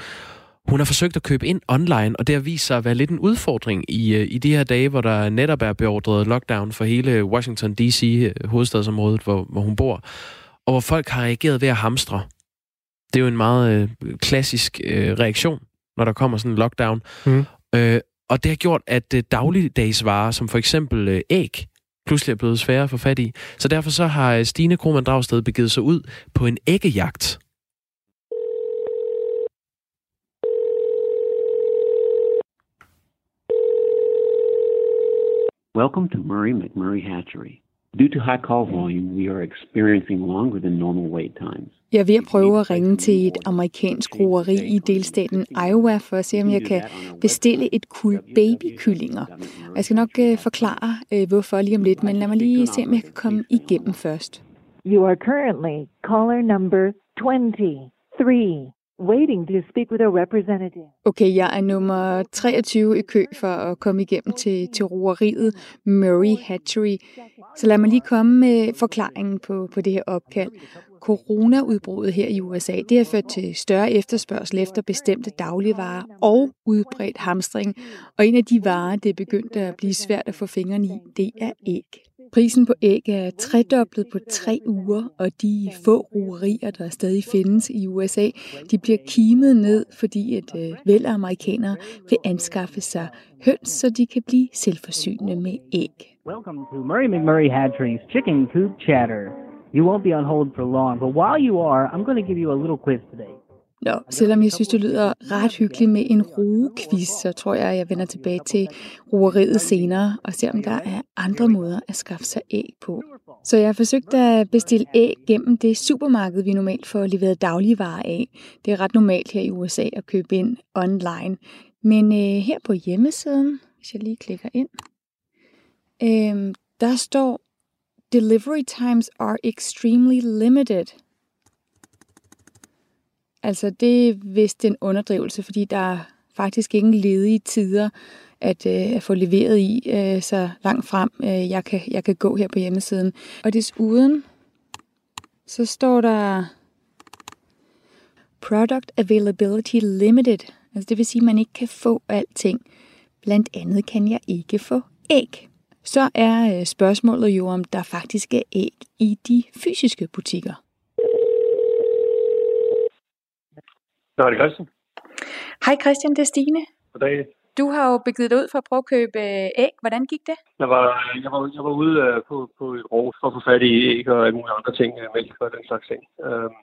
Hun har forsøgt at købe ind online, og det har vist sig at være lidt en udfordring i, øh, i de her dage, hvor der netop er beordret lockdown for hele Washington D.C., øh, hovedstadsområdet, hvor, hvor hun bor, og hvor folk har reageret ved at hamstre. Det er jo en meget øh, klassisk øh, reaktion når der kommer sådan en lockdown. Mm. Øh, og det har gjort, at øh, dagligdagsvarer, som for eksempel øh, æg, pludselig er blevet svære at få fat i. Så derfor så har øh, Stine Krohmann Dragsted begivet sig ud på en æggejagt. Welcome to Murray McMurray Hatchery. Due to high call volume, we are experiencing longer than normal wait times. Jeg er ved at prøve at ringe til et amerikansk roeri i delstaten Iowa for at se, om jeg kan bestille et kul babykyllinger. Jeg skal nok uh, forklare, uh, hvorfor lige om lidt, men lad mig lige se, om jeg kan komme igennem først. You are currently caller number 23 waiting to speak with a representative. Okay, jeg er nummer 23 i kø for at komme igennem til, til roeriet Murray Hatchery. Så lad mig lige komme med forklaringen på, på det her opkald. Coronaudbruddet her i USA, det har ført til større efterspørgsel efter bestemte dagligvarer og udbredt hamstring. Og en af de varer, det er begyndt at blive svært at få fingrene i, det er æg. Prisen på æg er tredoblet på tre uger, og de få rugerier, der stadig findes i USA, de bliver kimet ned, fordi et øh, væld amerikanere vil anskaffe sig høns, så de kan blive selvforsynende med æg. Welcome to Murray McMurray Hatchery's Chicken Coop Chatter. You won't be on hold for long, but while you are, I'm going to give you a little quiz today. Nå, selvom jeg synes, det lyder ret hyggeligt med en ruequiz, så tror jeg, at jeg vender tilbage til roeriet senere og ser, om der er andre måder at skaffe sig æg på. Så jeg har forsøgt at bestille æg gennem det supermarked, vi normalt får leveret dagligvarer af. Det er ret normalt her i USA at købe ind online. Men øh, her på hjemmesiden, hvis jeg lige klikker ind, øh, der står, Delivery times are extremely limited. Altså det er vist en underdrivelse, fordi der er faktisk ingen ledige tider at, øh, at få leveret i øh, så langt frem, øh, jeg, kan, jeg kan gå her på hjemmesiden. Og desuden, så står der Product Availability Limited. Altså det vil sige, at man ikke kan få alting. Blandt andet kan jeg ikke få æg. Så er øh, spørgsmålet jo, om der faktisk er æg i de fysiske butikker. Nå, det er Christian. Hej Christian, det er Stine. Goddag. Du har jo begivet dig ud for at prøve at købe øh, æg. Hvordan gik det? Jeg var, jeg var, jeg var ude øh, på, på et ros for at få fat i æg og alle mulige andre ting, mælk og den slags ting. Øhm,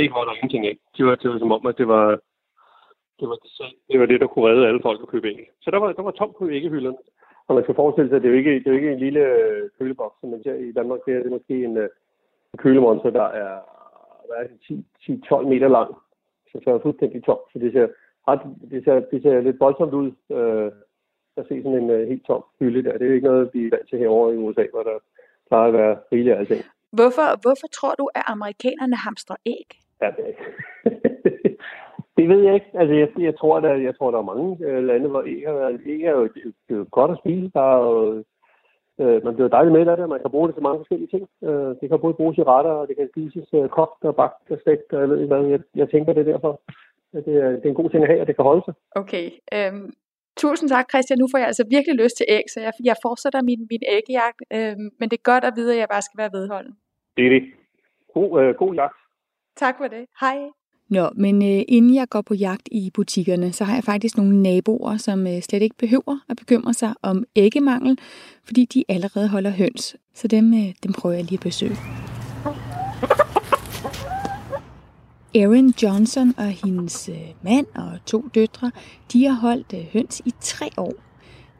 æg var der ingenting af. Det var, det var som om, at det var, det var, det var det, der kunne redde alle folk at købe æg. Så der var, der var tomt på æggehylderne. Og man skal forestille sig, at det er jo ikke, det er jo ikke en lille køleboks, som man ser i Danmark. Det er, det er måske en, en kølemonster, der er, hvad er det, 10-12 meter lang så er fuldstændig tom. Så det ser, ret, det ser, det ser lidt voldsomt ud øh, at se sådan en uh, helt tom hylde der. Det er jo ikke noget, vi er vant til herovre i USA, hvor der plejer at være rigeligt af alting. Hvorfor, hvorfor tror du, at amerikanerne hamstrer æg? Ja, det, <laughs> det ved jeg ikke. Altså, jeg, jeg, tror, der, jeg tror, der er mange øh, lande, hvor æg, er, æg er, jo, er jo godt at spise. Der er jo, øh, man bliver dejligt med af det, man kan bruge det til mange forskellige ting. Øh, det kan både bruges i retter, og det kan spises øh, kogt og bagt og stegt, og jeg ved ikke hvad. Jeg, jeg tænker det derfor. Det er, det er en god ting at have, og det kan holde sig. Okay. Øhm, tusind tak, Christian. Nu får jeg altså virkelig lyst til æg, så jeg, jeg fortsætter min, min æggejagt. Øhm, men det er godt at vide, at jeg bare skal være vedholden. Det er det. God, øh, god jagt. Tak for det. Hej. Nå, men øh, inden jeg går på jagt i butikkerne, så har jeg faktisk nogle naboer, som øh, slet ikke behøver at bekymre sig om æggemangel, fordi de allerede holder høns. Så dem, øh, dem prøver jeg lige at besøge. Erin Johnson og hendes øh, mand og to døtre, de har holdt øh, høns i tre år.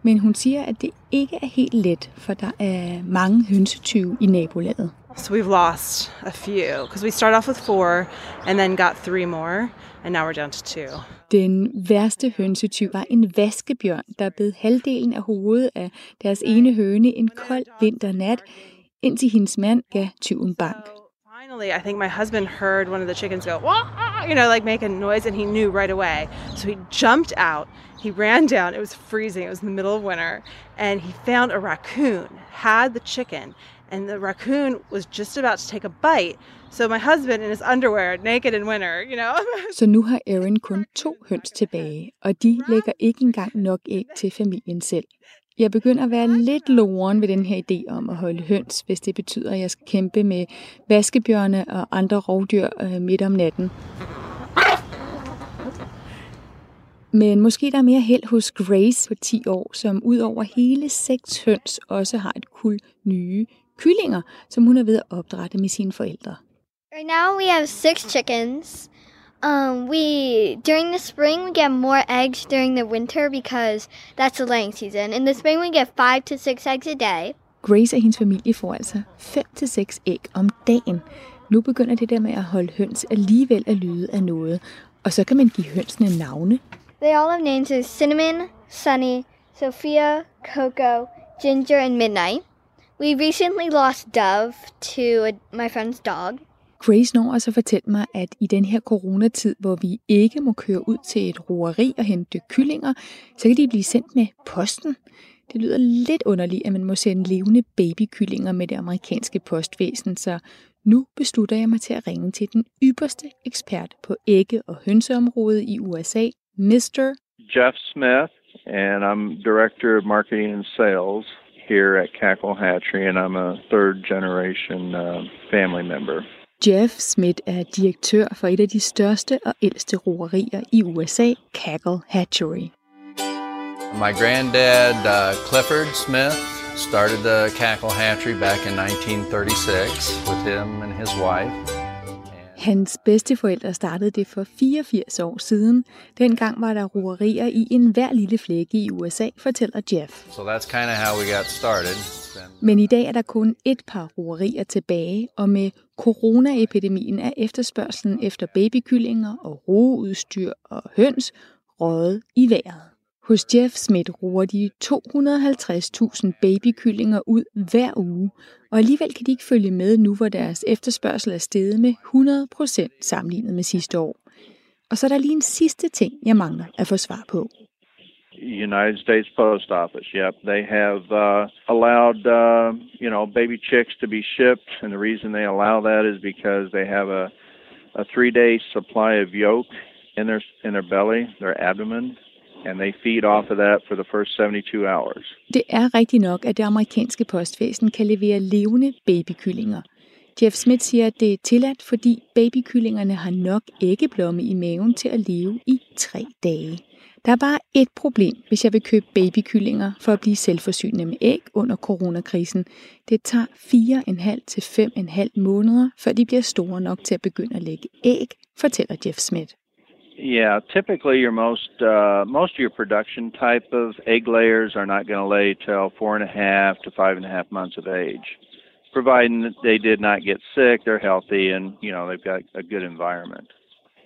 Men hun siger, at det ikke er helt let, for der er mange hønsetyve i nabolaget. So we've lost a few because we started off with four and then got three more and now we're down to two. Den værste hønsetyv var en vaskebjørn, der bed halvdelen af hovedet af deres ene høne en kold vinternat, indtil hendes mand gav tyven bank. Finally, I think my husband heard one of the chickens go, Wah! you know, like make a noise, and he knew right away. So he jumped out. He ran down. It was freezing. It was in the middle of winter, and he found a raccoon, had the chicken, and the raccoon was just about to take a bite. So my husband in his underwear, naked in winter, you know. <laughs> Så nu har Erin kun to høns tilbage, og de lægger ikke engang nok æg til familien selv. Jeg begynder at være lidt loren ved den her idé om at holde høns, hvis det betyder, at jeg skal kæmpe med vaskebjørne og andre rovdyr øh, midt om natten. Men måske der er mere held hos Grace på 10 år, som ud over hele seks høns også har et kul nye kyllinger, som hun er ved at opdrætte med sine forældre. Right now we have six chickens. Um, we during the spring we get more eggs during the winter because that's the laying season. In the spring we get five to six eggs a day. Grace og hendes familie får altså 5-6 æg om dagen. Nu begynder det der med at holde høns alligevel at lyde af noget. Og så kan man give hønsene navne. They all have names of Cinnamon, Sunny, Sophia, Coco, Ginger, and Midnight. We recently lost Dove to a, my friend's dog. Grace når også at fortælle mig, at i den her coronatid, hvor vi ikke må køre ud til et roeri og hente kyllinger, så kan de blive sendt med posten. Det lyder lidt underligt, at man må sende levende babykyllinger med det amerikanske postvæsen, så nu beslutter jeg mig til at ringe til den ypperste ekspert på ægge- og hønseområdet i USA, Mr. Jeff Smith, and I'm Director of Marketing and Sales here at Cackle Hatchery, and I'm a third generation uh, family member. Jeff Smith er direktør for et af de største og ældste roerier i USA, Cackle Hatchery. My granddad, uh, Clifford Smith, started the Cackle Hatchery back in 1936 with him and his wife. Hans bedsteforældre startede det for 84 år siden. Dengang var der roerier i enhver lille flække i USA, fortæller Jeff. So that's kind of how we got started. Men i dag er der kun et par roerier tilbage, og med coronaepidemien er efterspørgselen efter babykyllinger og roeudstyr og høns røget i vejret. Hos Jeff Smith roer de 250.000 babykyllinger ud hver uge, og alligevel kan de ikke følge med nu, hvor deres efterspørgsel er steget med 100% sammenlignet med sidste år. Og så er der lige en sidste ting, jeg mangler at få svar på. United States Post Office. Yep, they have uh, allowed uh, you know baby chicks to be shipped, and the reason they allow that is because they have a a three day supply of yolk in their in their belly, their abdomen, and they feed off of that for the first 72 hours. Det er rigtigt nok, at det amerikanske postvæsen kan levere levende babykyllinger. Jeff Smith siger, at det er tilladt, fordi babykyllingerne har nok æggeblomme i maven til at leve i tre dage. Der er bare et problem, hvis jeg vil købe babykyllinger for at blive selvforsynende med æg under coronakrisen. Det tager 4,5 til 5,5 måneder, før de bliver store nok til at begynde at lægge æg, fortæller Jeff Smith. Yeah, typically your most uh, most of your production type of egg layers are not going to lay till four and a half to five and a half months of age, providing that they did not get sick, they're healthy, and you know they've got a good environment.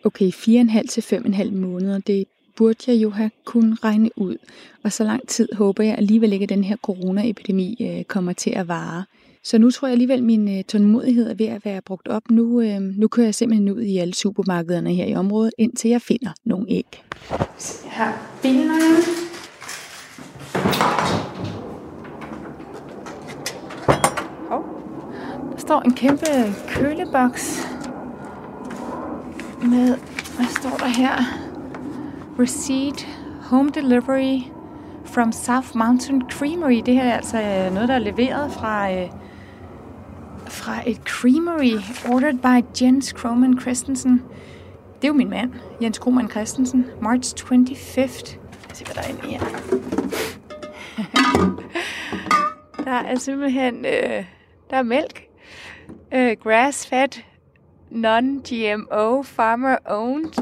Okay, 4,5 til 5,5 måneder, det burde jeg jo have kun regne ud. Og så lang tid håber jeg alligevel ikke, at den her coronaepidemi øh, kommer til at vare. Så nu tror jeg alligevel, at min øh, tålmodighed er ved at være brugt op. Nu, øh, nu kører jeg simpelthen ud i alle supermarkederne her i området, indtil jeg finder nogle æg. Her har jeg. Hov. Der står en kæmpe køleboks med, hvad står der her? Receipt, home delivery from South Mountain Creamery. Det her er altså øh, noget, der er leveret fra, øh, fra et creamery, ordered by Jens Kroman Christensen. Det er jo min mand, Jens Kroman Christensen. March 25th. Lad os se, hvad der er inde i her. <laughs> der er simpelthen, øh, der er mælk. Øh, grass-fed, non-GMO, farmer-owned.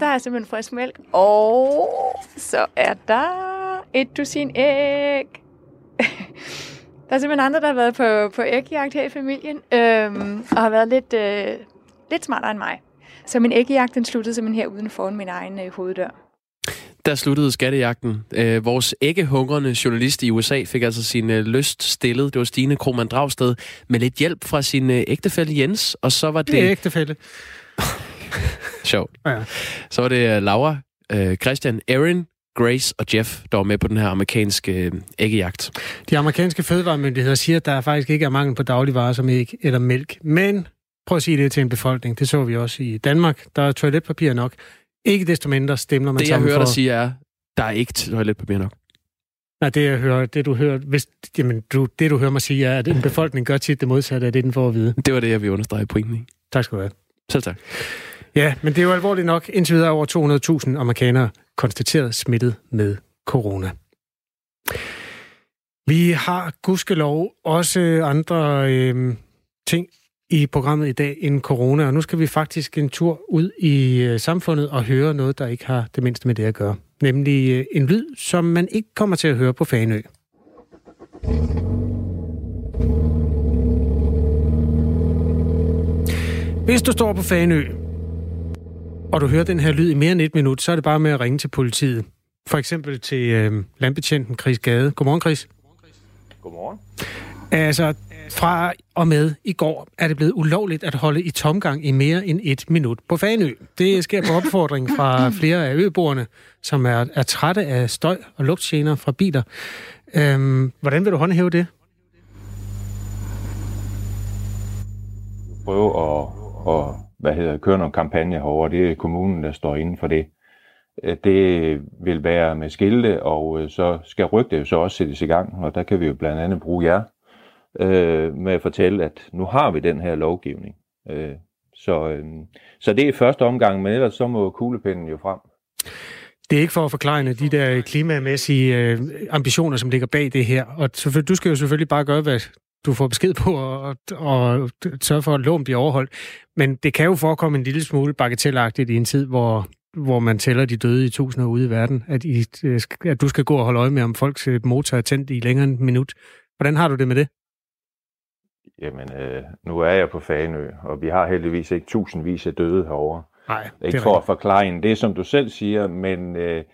Der er simpelthen frisk mælk. Og så er der et dusin æg der er simpelthen andre, der har været på, på ægjagt her i familien, øhm, og har været lidt, øh, lidt smartere end mig. Så min ægjagt, den sluttede simpelthen her uden foran min egen øh, hoveddør. Der sluttede skattejagten. Øh, vores æggehungrende journalist i USA fik altså sin øh, lyst stillet. Det var Stine Krohmann Dragsted med lidt hjælp fra sin øh, ægtefælle Jens, og så var det... Det er ægtefælle. <laughs> Sjovt. Ja. Så var det øh, Laura, øh, Christian, Erin, Grace og Jeff, der var med på den her amerikanske øh, æggejagt. De amerikanske fødevaremyndigheder siger, at der faktisk ikke er mangel på dagligvarer som æg eller mælk. Men prøv at sige det til en befolkning. Det så vi også i Danmark. Der er toiletpapir nok. Ikke desto mindre stemmer man Det, jeg sammen hører for... dig sige, er, der er ikke toiletpapir nok. Nej, det, jeg hører, det du hører, hvis, jamen, du, det du hører mig sige, er, at en <laughs> befolkning gør tit det modsatte af det, den får at vide. Det var det, jeg vil understrege pointen i. Tak skal du have. Selv tak. Ja, men det er jo alvorligt nok. Indtil videre over 200.000 amerikanere konstateret smittet med corona. Vi har gudskelov også andre øh, ting i programmet i dag end corona, og nu skal vi faktisk en tur ud i øh, samfundet og høre noget, der ikke har det mindste med det at gøre. Nemlig øh, en lyd, som man ikke kommer til at høre på Fanø. Hvis du står på Fanø, og du hører den her lyd i mere end et minut, så er det bare med at ringe til politiet. For eksempel til øh, landbetjenten Chris Gade. Godmorgen, Chris. Godmorgen. Altså, fra og med i går er det blevet ulovligt at holde i tomgang i mere end et minut på Fanø. Det sker på opfordring fra flere af øboerne, som er, er trætte af støj og lugtgener fra biler. Øhm, hvordan vil du håndhæve det? Prøve at, at hvad hedder, køre nogle kampagne herover. Det er kommunen, der står inden for det. Øh, det vil være med skilte, og øh, så skal rygte jo så også sættes i gang, og der kan vi jo blandt andet bruge jer øh, med at fortælle, at nu har vi den her lovgivning. Øh, så, øh, så det er første omgang, men ellers så må kuglepinden jo frem. Det er ikke for at forklare de der klimamæssige øh, ambitioner, som ligger bag det her. Og du skal jo selvfølgelig bare gøre, hvad du får besked på, og, og sørge for, at loven bliver overholdt. Men det kan jo forekomme en lille smule bagatelagtigt i en tid, hvor, hvor man tæller de døde i tusinder ude i verden, at, I, øh, at du skal gå og holde øje med, om folks øh, motor er tændt i længere end en minut. Hvordan har du det med det? Jamen, øh, nu er jeg på Faneø, og vi har heldigvis ikke tusindvis af døde herovre. Nej, Ikke for at forklare en det, som du selv siger, men øh,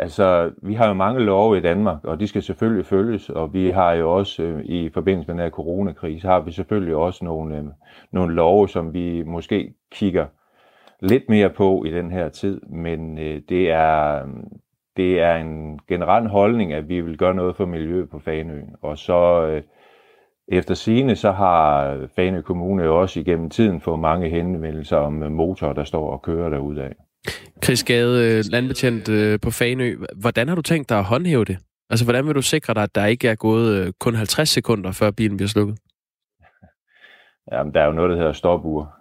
altså, vi har jo mange love i Danmark, og de skal selvfølgelig følges, og vi har jo også øh, i forbindelse med den her coronakrise, har vi selvfølgelig også nogle, øh, nogle love, som vi måske kigger lidt mere på i den her tid, men øh, det er det er en generel holdning, at vi vil gøre noget for miljøet på Fanø, og så øh, efter sigende, så har Fanø Kommune jo også igennem tiden fået mange henvendelser om øh, motorer, der står og kører derudad. Chris Gade, øh, landbetjent øh, på Fanø. Hvordan har du tænkt dig at håndhæve det? Altså, hvordan vil du sikre dig, at der ikke er gået øh, kun 50 sekunder, før bilen bliver slukket? <laughs> Jamen, der er jo noget, der hedder stopur.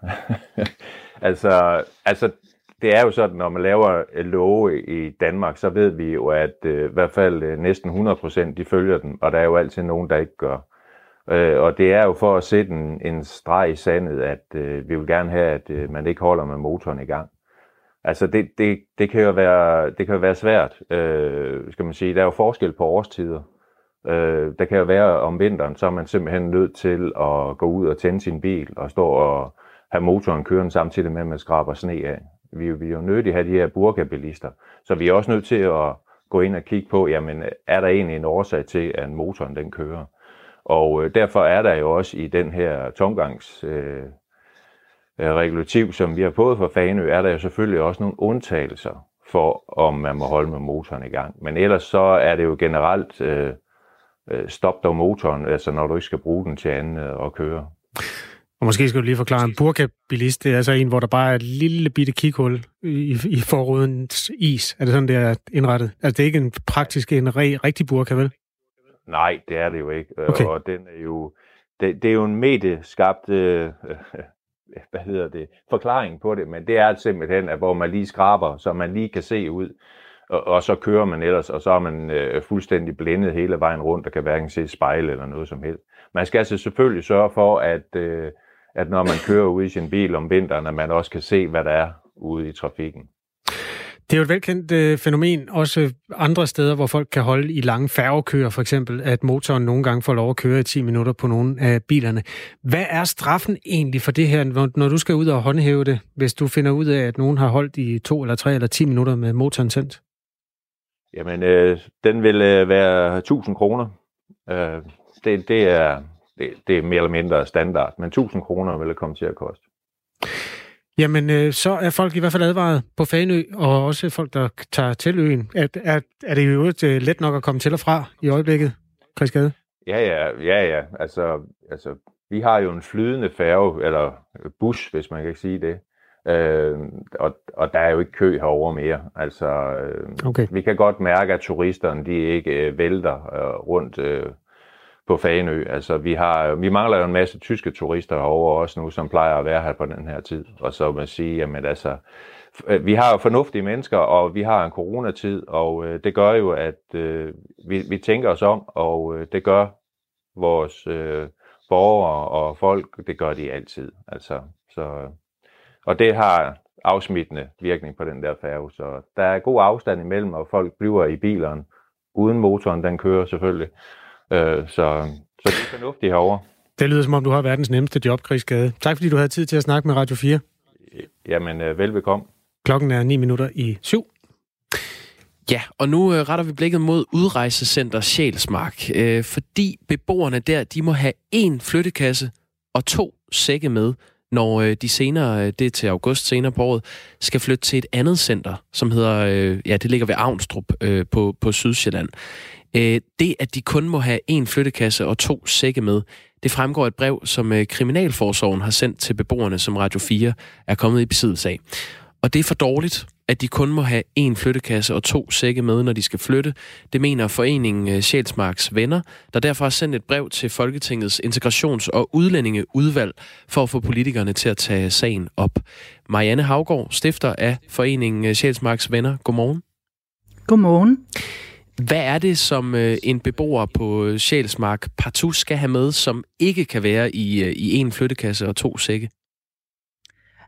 <laughs> altså, altså, det er jo sådan, når man laver love i Danmark, så ved vi jo, at øh, i hvert fald øh, næsten 100 procent, de følger dem, og der er jo altid nogen, der ikke gør. Øh, og det er jo for at sætte en, en streg i sandet, at øh, vi vil gerne have, at øh, man ikke holder med motoren i gang. Altså det, det, det, kan jo være, det kan jo være svært, øh, skal man sige. Der er jo forskel på årstider. Øh, der kan jo være om vinteren, så er man simpelthen nødt til at gå ud og tænde sin bil og stå og have motoren kørende samtidig med, at man skraber sne af. Vi, vi er jo nødt til at have de her burkabilister. Så vi er også nødt til at gå ind og kigge på, jamen er der egentlig en årsag til, at motoren den kører? Og øh, derfor er der jo også i den her tomgangs øh, regulativ, som vi har fået fra Fanø, er der jo selvfølgelig også nogle undtagelser for, om man må holde med motoren i gang. Men ellers så er det jo generelt øh, øh, stop dog motoren, altså når du ikke skal bruge den til andet øh, at køre. Og måske skal du lige forklare, en burkabilist, det er altså en, hvor der bare er et lille bitte kikhul i, i forrudens is. Er det sådan, det er indrettet? Altså, det er ikke en praktisk, en re, rigtig burka, vel? Nej, det er det jo ikke. Okay. Og den er jo, det, det er jo en medieskabt, øh, hvad hedder det, forklaring på det, men det er simpelthen, at hvor man lige skraber, så man lige kan se ud, og, og så kører man ellers, og så er man øh, fuldstændig blændet hele vejen rundt, og kan hverken se spejl eller noget som helst. Man skal altså selvfølgelig sørge for, at, øh, at når man kører ud i sin bil om vinteren, at man også kan se, hvad der er ude i trafikken. Det er jo et velkendt øh, fænomen, også andre steder, hvor folk kan holde i lange færgekøer, for eksempel, at motoren nogle gange får lov at køre i 10 minutter på nogle af bilerne. Hvad er straffen egentlig for det her, når, når du skal ud og håndhæve det, hvis du finder ud af, at nogen har holdt i 2 eller 3 eller 10 minutter med motoren tændt? Jamen, øh, den vil øh, være 1000 kroner. Øh, det, det, er, det, det er mere eller mindre standard, men 1000 kroner vil det komme til at koste. Jamen, øh, så er folk i hvert fald advaret på Fanø, og også folk, der tager til øen. Er, er, er det jo øh, let nok at komme til og fra i øjeblikket, Chris Gade? Ja, ja, ja, ja. Altså, altså, vi har jo en flydende færge, eller bus, hvis man kan sige det. Øh, og, og der er jo ikke kø herover mere. Altså, øh, okay. vi kan godt mærke, at turisterne de ikke øh, vælter øh, rundt øh, på Faneø. Altså, vi, har, vi mangler jo en masse tyske turister herover også nu, som plejer at være her på den her tid. Og så man sige, jamen altså, øh, vi har jo fornuftige mennesker, og vi har en coronatid, og øh, det gør jo, at øh, vi, vi tænker os om, og øh, det gør vores øh, borgere og folk, det gør de altid. Altså, så, og det har afsmittende virkning på den der færge, så der er god afstand imellem, og folk bliver i bilerne, uden motoren, den kører selvfølgelig. Øh, så, så det er fornuftigt herovre. Det lyder som om, du har verdens nemmeste job, Chris Gade. Tak fordi du havde tid til at snakke med Radio 4. Jamen, øh, velbekomme. Klokken er 9 minutter i syv. Ja, og nu øh, retter vi blikket mod udrejsecenter Sjælsmark, øh, fordi beboerne der, de må have én flyttekasse og to sække med, når øh, de senere, øh, det er til august senere på året, skal flytte til et andet center, som hedder, øh, ja, det ligger ved Avnstrup øh, på, på Sydsjælland. Øh, det, at de kun må have en flyttekasse og to sække med, det fremgår et brev, som øh, Kriminalforsorgen har sendt til beboerne, som Radio 4 er kommet i besiddelse af. Og det er for dårligt, at de kun må have en flyttekasse og to sække med, når de skal flytte. Det mener foreningen øh, Sjælsmarks Venner, der derfor har sendt et brev til Folketingets integrations- og udlændingeudvalg for at få politikerne til at tage sagen op. Marianne Havgård, stifter af foreningen øh, Sjælsmarks Venner. Godmorgen. Godmorgen. Hvad er det, som øh, en beboer på øh, Sjælsmark partout skal have med, som ikke kan være i, øh, i en flyttekasse og to sække?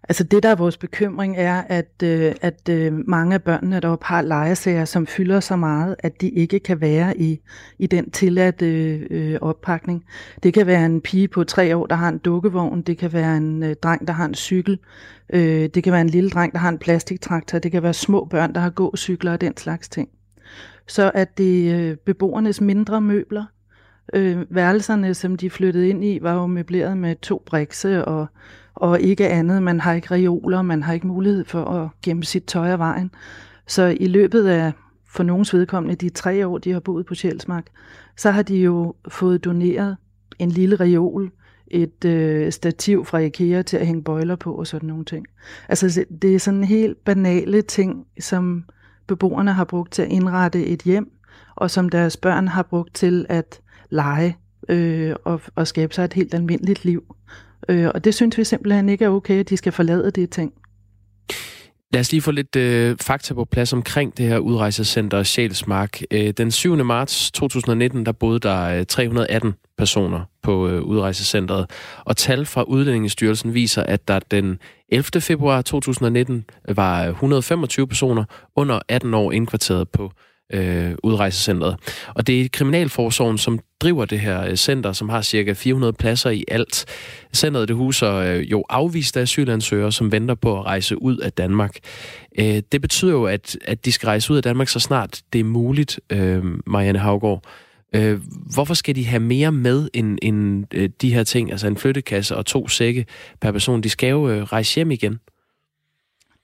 Altså det, der er vores bekymring, er, at, øh, at øh, mange af børnene deroppe har lejesager, som fylder så meget, at de ikke kan være i, i den tilladte øh, øh, oppakning. Det kan være en pige på tre år, der har en dukkevogn. Det kan være en øh, dreng, der har en cykel. Øh, det kan være en lille dreng, der har en plastiktraktor. Det kan være små børn, der har gåcykler og den slags ting. Så at det øh, beboernes mindre møbler, øh, værelserne, som de flyttede ind i, var jo møbleret med to brikse og og ikke andet. Man har ikke reoler, man har ikke mulighed for at gemme sit tøj af vejen. Så i løbet af, for nogens vedkommende, de tre år, de har boet på Sjælsmark, så har de jo fået doneret en lille reol, et øh, stativ fra IKEA til at hænge bøjler på og sådan nogle ting. Altså det er sådan helt banale ting, som beboerne har brugt til at indrette et hjem, og som deres børn har brugt til at lege øh, og, og skabe sig et helt almindeligt liv. Øh, og det synes vi simpelthen ikke er okay, at de skal forlade det ting. Lad os lige få lidt øh, fakta på plads omkring det her udrejsecenter Sjælsmark. Øh, den 7. marts 2019, der boede der øh, 318 personer på øh, udrejsecentret, og tal fra Udlændingestyrelsen viser, at der den 11. februar 2019 var øh, 125 personer under 18 år indkvarteret på øh, udrejsecentret. Og det er Kriminalforsorgen, som driver det her øh, center, som har cirka 400 pladser i alt. Centeret det huser øh, jo afviste asylansøgere, som venter på at rejse ud af Danmark. Øh, det betyder jo, at, at de skal rejse ud af Danmark så snart det er muligt, øh, Marianne Havgård. Øh, hvorfor skal de have mere med end, end øh, de her ting, altså en flyttekasse og to sække per person? De skal jo øh, rejse hjem igen.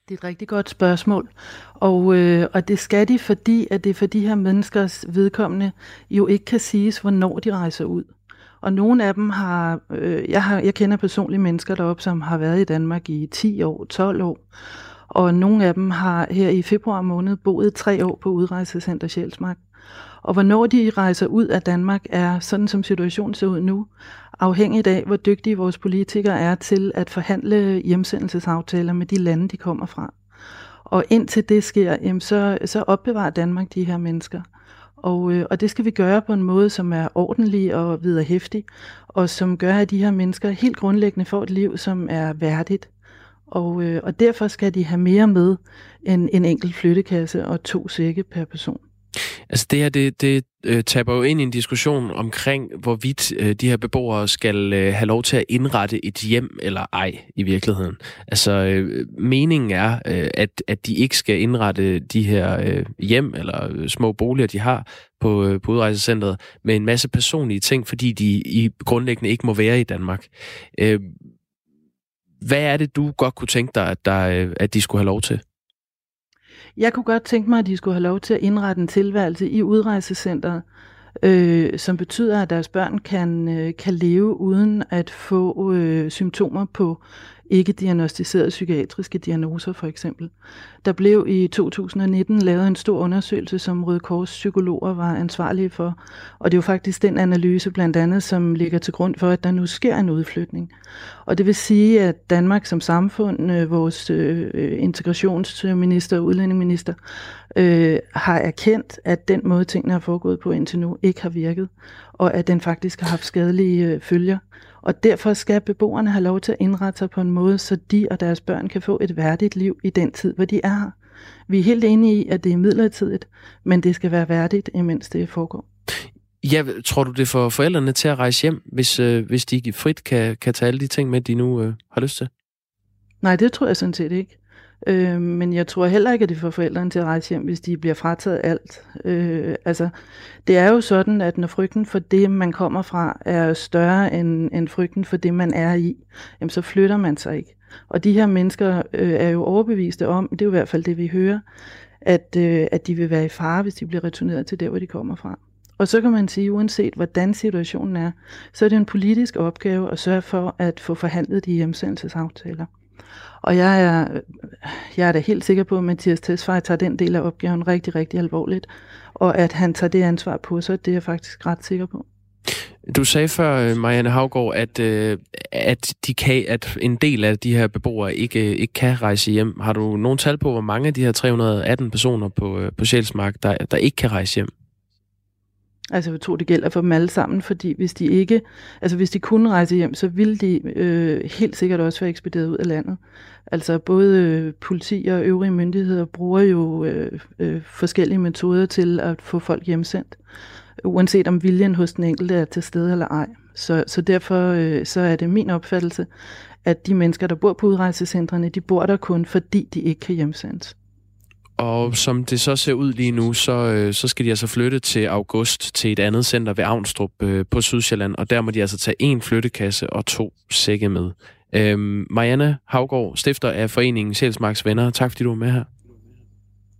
Det er et rigtig godt spørgsmål. Og, øh, og det skal de, fordi at det for de her menneskers vedkommende jo ikke kan siges, hvornår de rejser ud. Og nogle af dem har, øh, jeg, har, jeg kender personlige mennesker deroppe, som har været i Danmark i 10 år, 12 år. Og nogle af dem har her i februar måned boet tre år på udrejsecenter Sjælsmark. Og hvornår de rejser ud af Danmark er, sådan som situationen ser ud nu, afhængigt af, hvor dygtige vores politikere er til at forhandle hjemsendelsesaftaler med de lande, de kommer fra. Og indtil det sker, jamen så, så opbevarer Danmark de her mennesker. Og, øh, og det skal vi gøre på en måde, som er ordentlig og viderehæftig, og som gør, at de her mennesker helt grundlæggende får et liv, som er værdigt. Og, øh, og derfor skal de have mere med end en enkelt flyttekasse og to sække per person. Altså det her, det, det øh, taber jo ind i en diskussion omkring, hvorvidt øh, de her beboere skal øh, have lov til at indrette et hjem eller ej i virkeligheden. Altså øh, meningen er, øh, at, at de ikke skal indrette de her øh, hjem eller øh, små boliger, de har på, øh, på udrejsecentret med en masse personlige ting, fordi de i grundlæggende ikke må være i Danmark. Øh, hvad er det, du godt kunne tænke dig, at, der, øh, at de skulle have lov til? Jeg kunne godt tænke mig, at de skulle have lov til at indrette en tilværelse i udrejsecenteret, øh, som betyder, at deres børn kan, øh, kan leve uden at få øh, symptomer på ikke diagnostiserede psykiatriske diagnoser for eksempel. Der blev i 2019 lavet en stor undersøgelse, som Røde Kors psykologer var ansvarlige for, og det er jo faktisk den analyse blandt andet, som ligger til grund for, at der nu sker en udflytning. Og det vil sige, at Danmark som samfund, øh, vores øh, integrationsminister og udlændingeminister, øh, har erkendt, at den måde tingene har foregået på indtil nu ikke har virket, og at den faktisk har haft skadelige øh, følger. Og derfor skal beboerne have lov til at indrette sig på en måde, så de og deres børn kan få et værdigt liv i den tid, hvor de er her. Vi er helt enige i, at det er midlertidigt, men det skal være værdigt, imens det foregår. Ja, tror du det får forældrene til at rejse hjem, hvis, øh, hvis de frit kan, kan tage alle de ting med, de nu øh, har lyst til? Nej, det tror jeg sådan set ikke. Øh, men jeg tror heller ikke, at det får forældrene til at rejse hjem, hvis de bliver frataget alt. Øh, altså, det er jo sådan, at når frygten for det, man kommer fra, er større end, end frygten for det, man er i, jamen, så flytter man sig ikke. Og de her mennesker øh, er jo overbeviste om, det er jo i hvert fald det, vi hører, at, øh, at de vil være i fare, hvis de bliver returneret til der, hvor de kommer fra. Og så kan man sige, uanset hvordan situationen er, så er det en politisk opgave at sørge for at få forhandlet de hjemsendelsesaftaler. Og jeg er, jeg er da helt sikker på, at Mathias Tesfaye tager den del af opgaven rigtig, rigtig alvorligt. Og at han tager det ansvar på sig, det er jeg faktisk ret sikker på. Du sagde før, øh, Marianne Havgård, at, øh, at, de kan, at en del af de her beboere ikke, øh, ikke kan rejse hjem. Har du nogen tal på, hvor mange af de her 318 personer på, på Sjælsmark, der, der ikke kan rejse hjem? Altså jeg tror, det gælder for dem alle sammen, fordi hvis de ikke, altså hvis de kunne rejse hjem, så ville de øh, helt sikkert også være ekspederet ud af landet. Altså både øh, politi og øvrige myndigheder bruger jo øh, øh, forskellige metoder til at få folk hjemsendt, uanset om viljen hos den enkelte er til stede eller ej. Så, så derfor øh, så er det min opfattelse, at de mennesker, der bor på udrejsecentrene, de bor der kun, fordi de ikke kan hjemsendes. Og som det så ser ud lige nu, så, øh, så skal de altså flytte til august til et andet center ved Avnstrup øh, på Sydsjælland, og der må de altså tage en flyttekasse og to sække med. Øhm, Marianne Havgård, stifter af foreningen Sjælsmarks Venner. Tak fordi du var med her.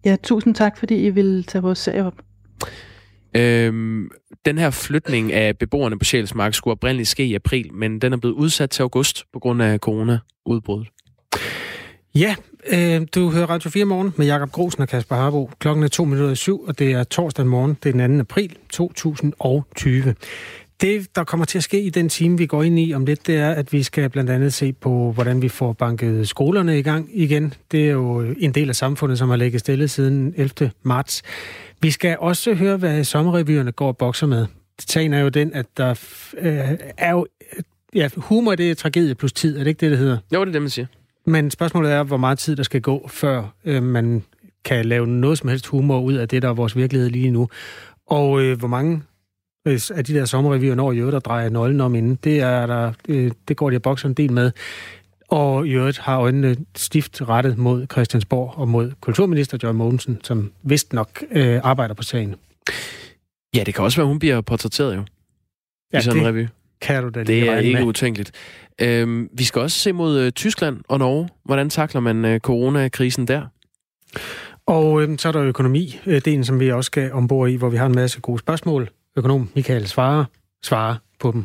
Ja, tusind tak, fordi I vil tage vores sag op. Øhm, den her flytning af beboerne på Sjælsmark skulle oprindeligt ske i april, men den er blevet udsat til august på grund af corona-udbruddet. Ja, Øh, du hører Radio 4 morgen med Jakob Grosen og Kasper Harbo. Klokken er to minutter i syv, og det er torsdag morgen, det er den 2. april 2020. Det, der kommer til at ske i den time, vi går ind i om lidt, det er, at vi skal blandt andet se på, hvordan vi får banket skolerne i gang igen. Det er jo en del af samfundet, som har ligget stille siden 11. marts. Vi skal også høre, hvad sommerrevyerne går og bokser med. Sagen er jo den, at der øh, er jo... Ja, humor det er tragedie plus tid, er det ikke det, det hedder? Jo, det er det, man siger. Men spørgsmålet er, hvor meget tid der skal gå, før øh, man kan lave noget som helst humor ud af det, der er vores virkelighed lige nu. Og øh, hvor mange øh, af de der sommerrevyer når i øvrigt, der drejer nøglen om inden, det, er der, øh, det går de bokser en del med. Og i øvrigt har øjnene stift rettet mod Christiansborg og mod kulturminister John Mogensen, som vist nok øh, arbejder på sagen. Ja, det kan også være, hun bliver portrætteret jo. Ja, I sådan det en revy. Kan du da Det lige er regne ikke med. utænkeligt. Øhm, vi skal også se mod øh, Tyskland og Norge. Hvordan takler man øh, coronakrisen der? Og øh, så er der økonomi, øh, delen, som vi også skal ombord i, hvor vi har en masse gode spørgsmål. Økonom Michael svarer, svarer på dem.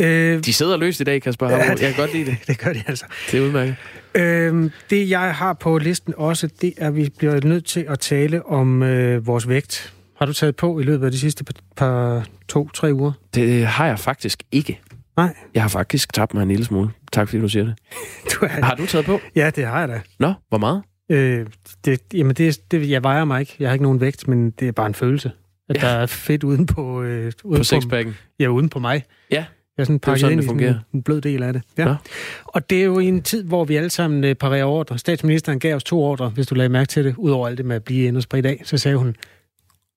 Øh, De sidder løst i dag, Kasper. Ja, jeg kan godt lide det. <laughs> det gør de altså. Det er udmærket. Øh, det, jeg har på listen også, det er, at vi bliver nødt til at tale om øh, vores vægt. Har du taget på i løbet af de sidste par to-tre uger? Det har jeg faktisk ikke. Nej. Jeg har faktisk tabt mig en lille smule. Tak fordi du siger det. <laughs> Du er... Har du taget på? Ja, det har jeg da. Nå, hvor meget? Øh, det, jamen, det, det, jeg vejer mig ikke. Jeg har ikke nogen vægt, men det er bare en følelse. At Ja. der er fedt uden på... Øh, uden På sixpacken? Ja, uden på mig. Ja. Jeg er sådan Det er pakket sådan, ind det i fungerer. en, en blød del af det. Ja. Nå. Og det er jo i en tid, hvor vi alle sammen øh, parerer ordre. Statsministeren gav os to ordre, hvis du lagde mærke til det, udover alt det med at blive inde og spredt af. Så sagde hun,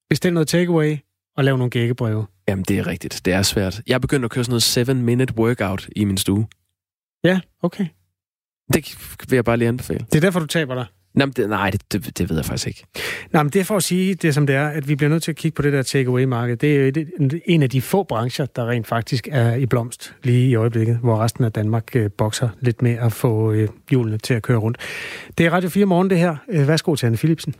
bestil noget takeaway og lav nogle gækkebreve. Jamen, det er rigtigt. Det er svært. Jeg er begyndt at køre sådan noget 7-minute workout i min stue. Ja, okay. Det vil jeg bare lige anbefale. Det er derfor, du taber dig. Nej, det, nej det, det, det ved jeg faktisk ikke. Nej, men det er for at sige det, som det er, at vi bliver nødt til at kigge på det der takeaway-marked. Det er jo et, en af de få brancher, der rent faktisk er i blomst lige i øjeblikket, hvor resten af Danmark øh, bokser lidt med at få øh, hjulene til at køre rundt. Det er Radio 4 morgen, det her. Øh, værsgo til Anne Philipsen.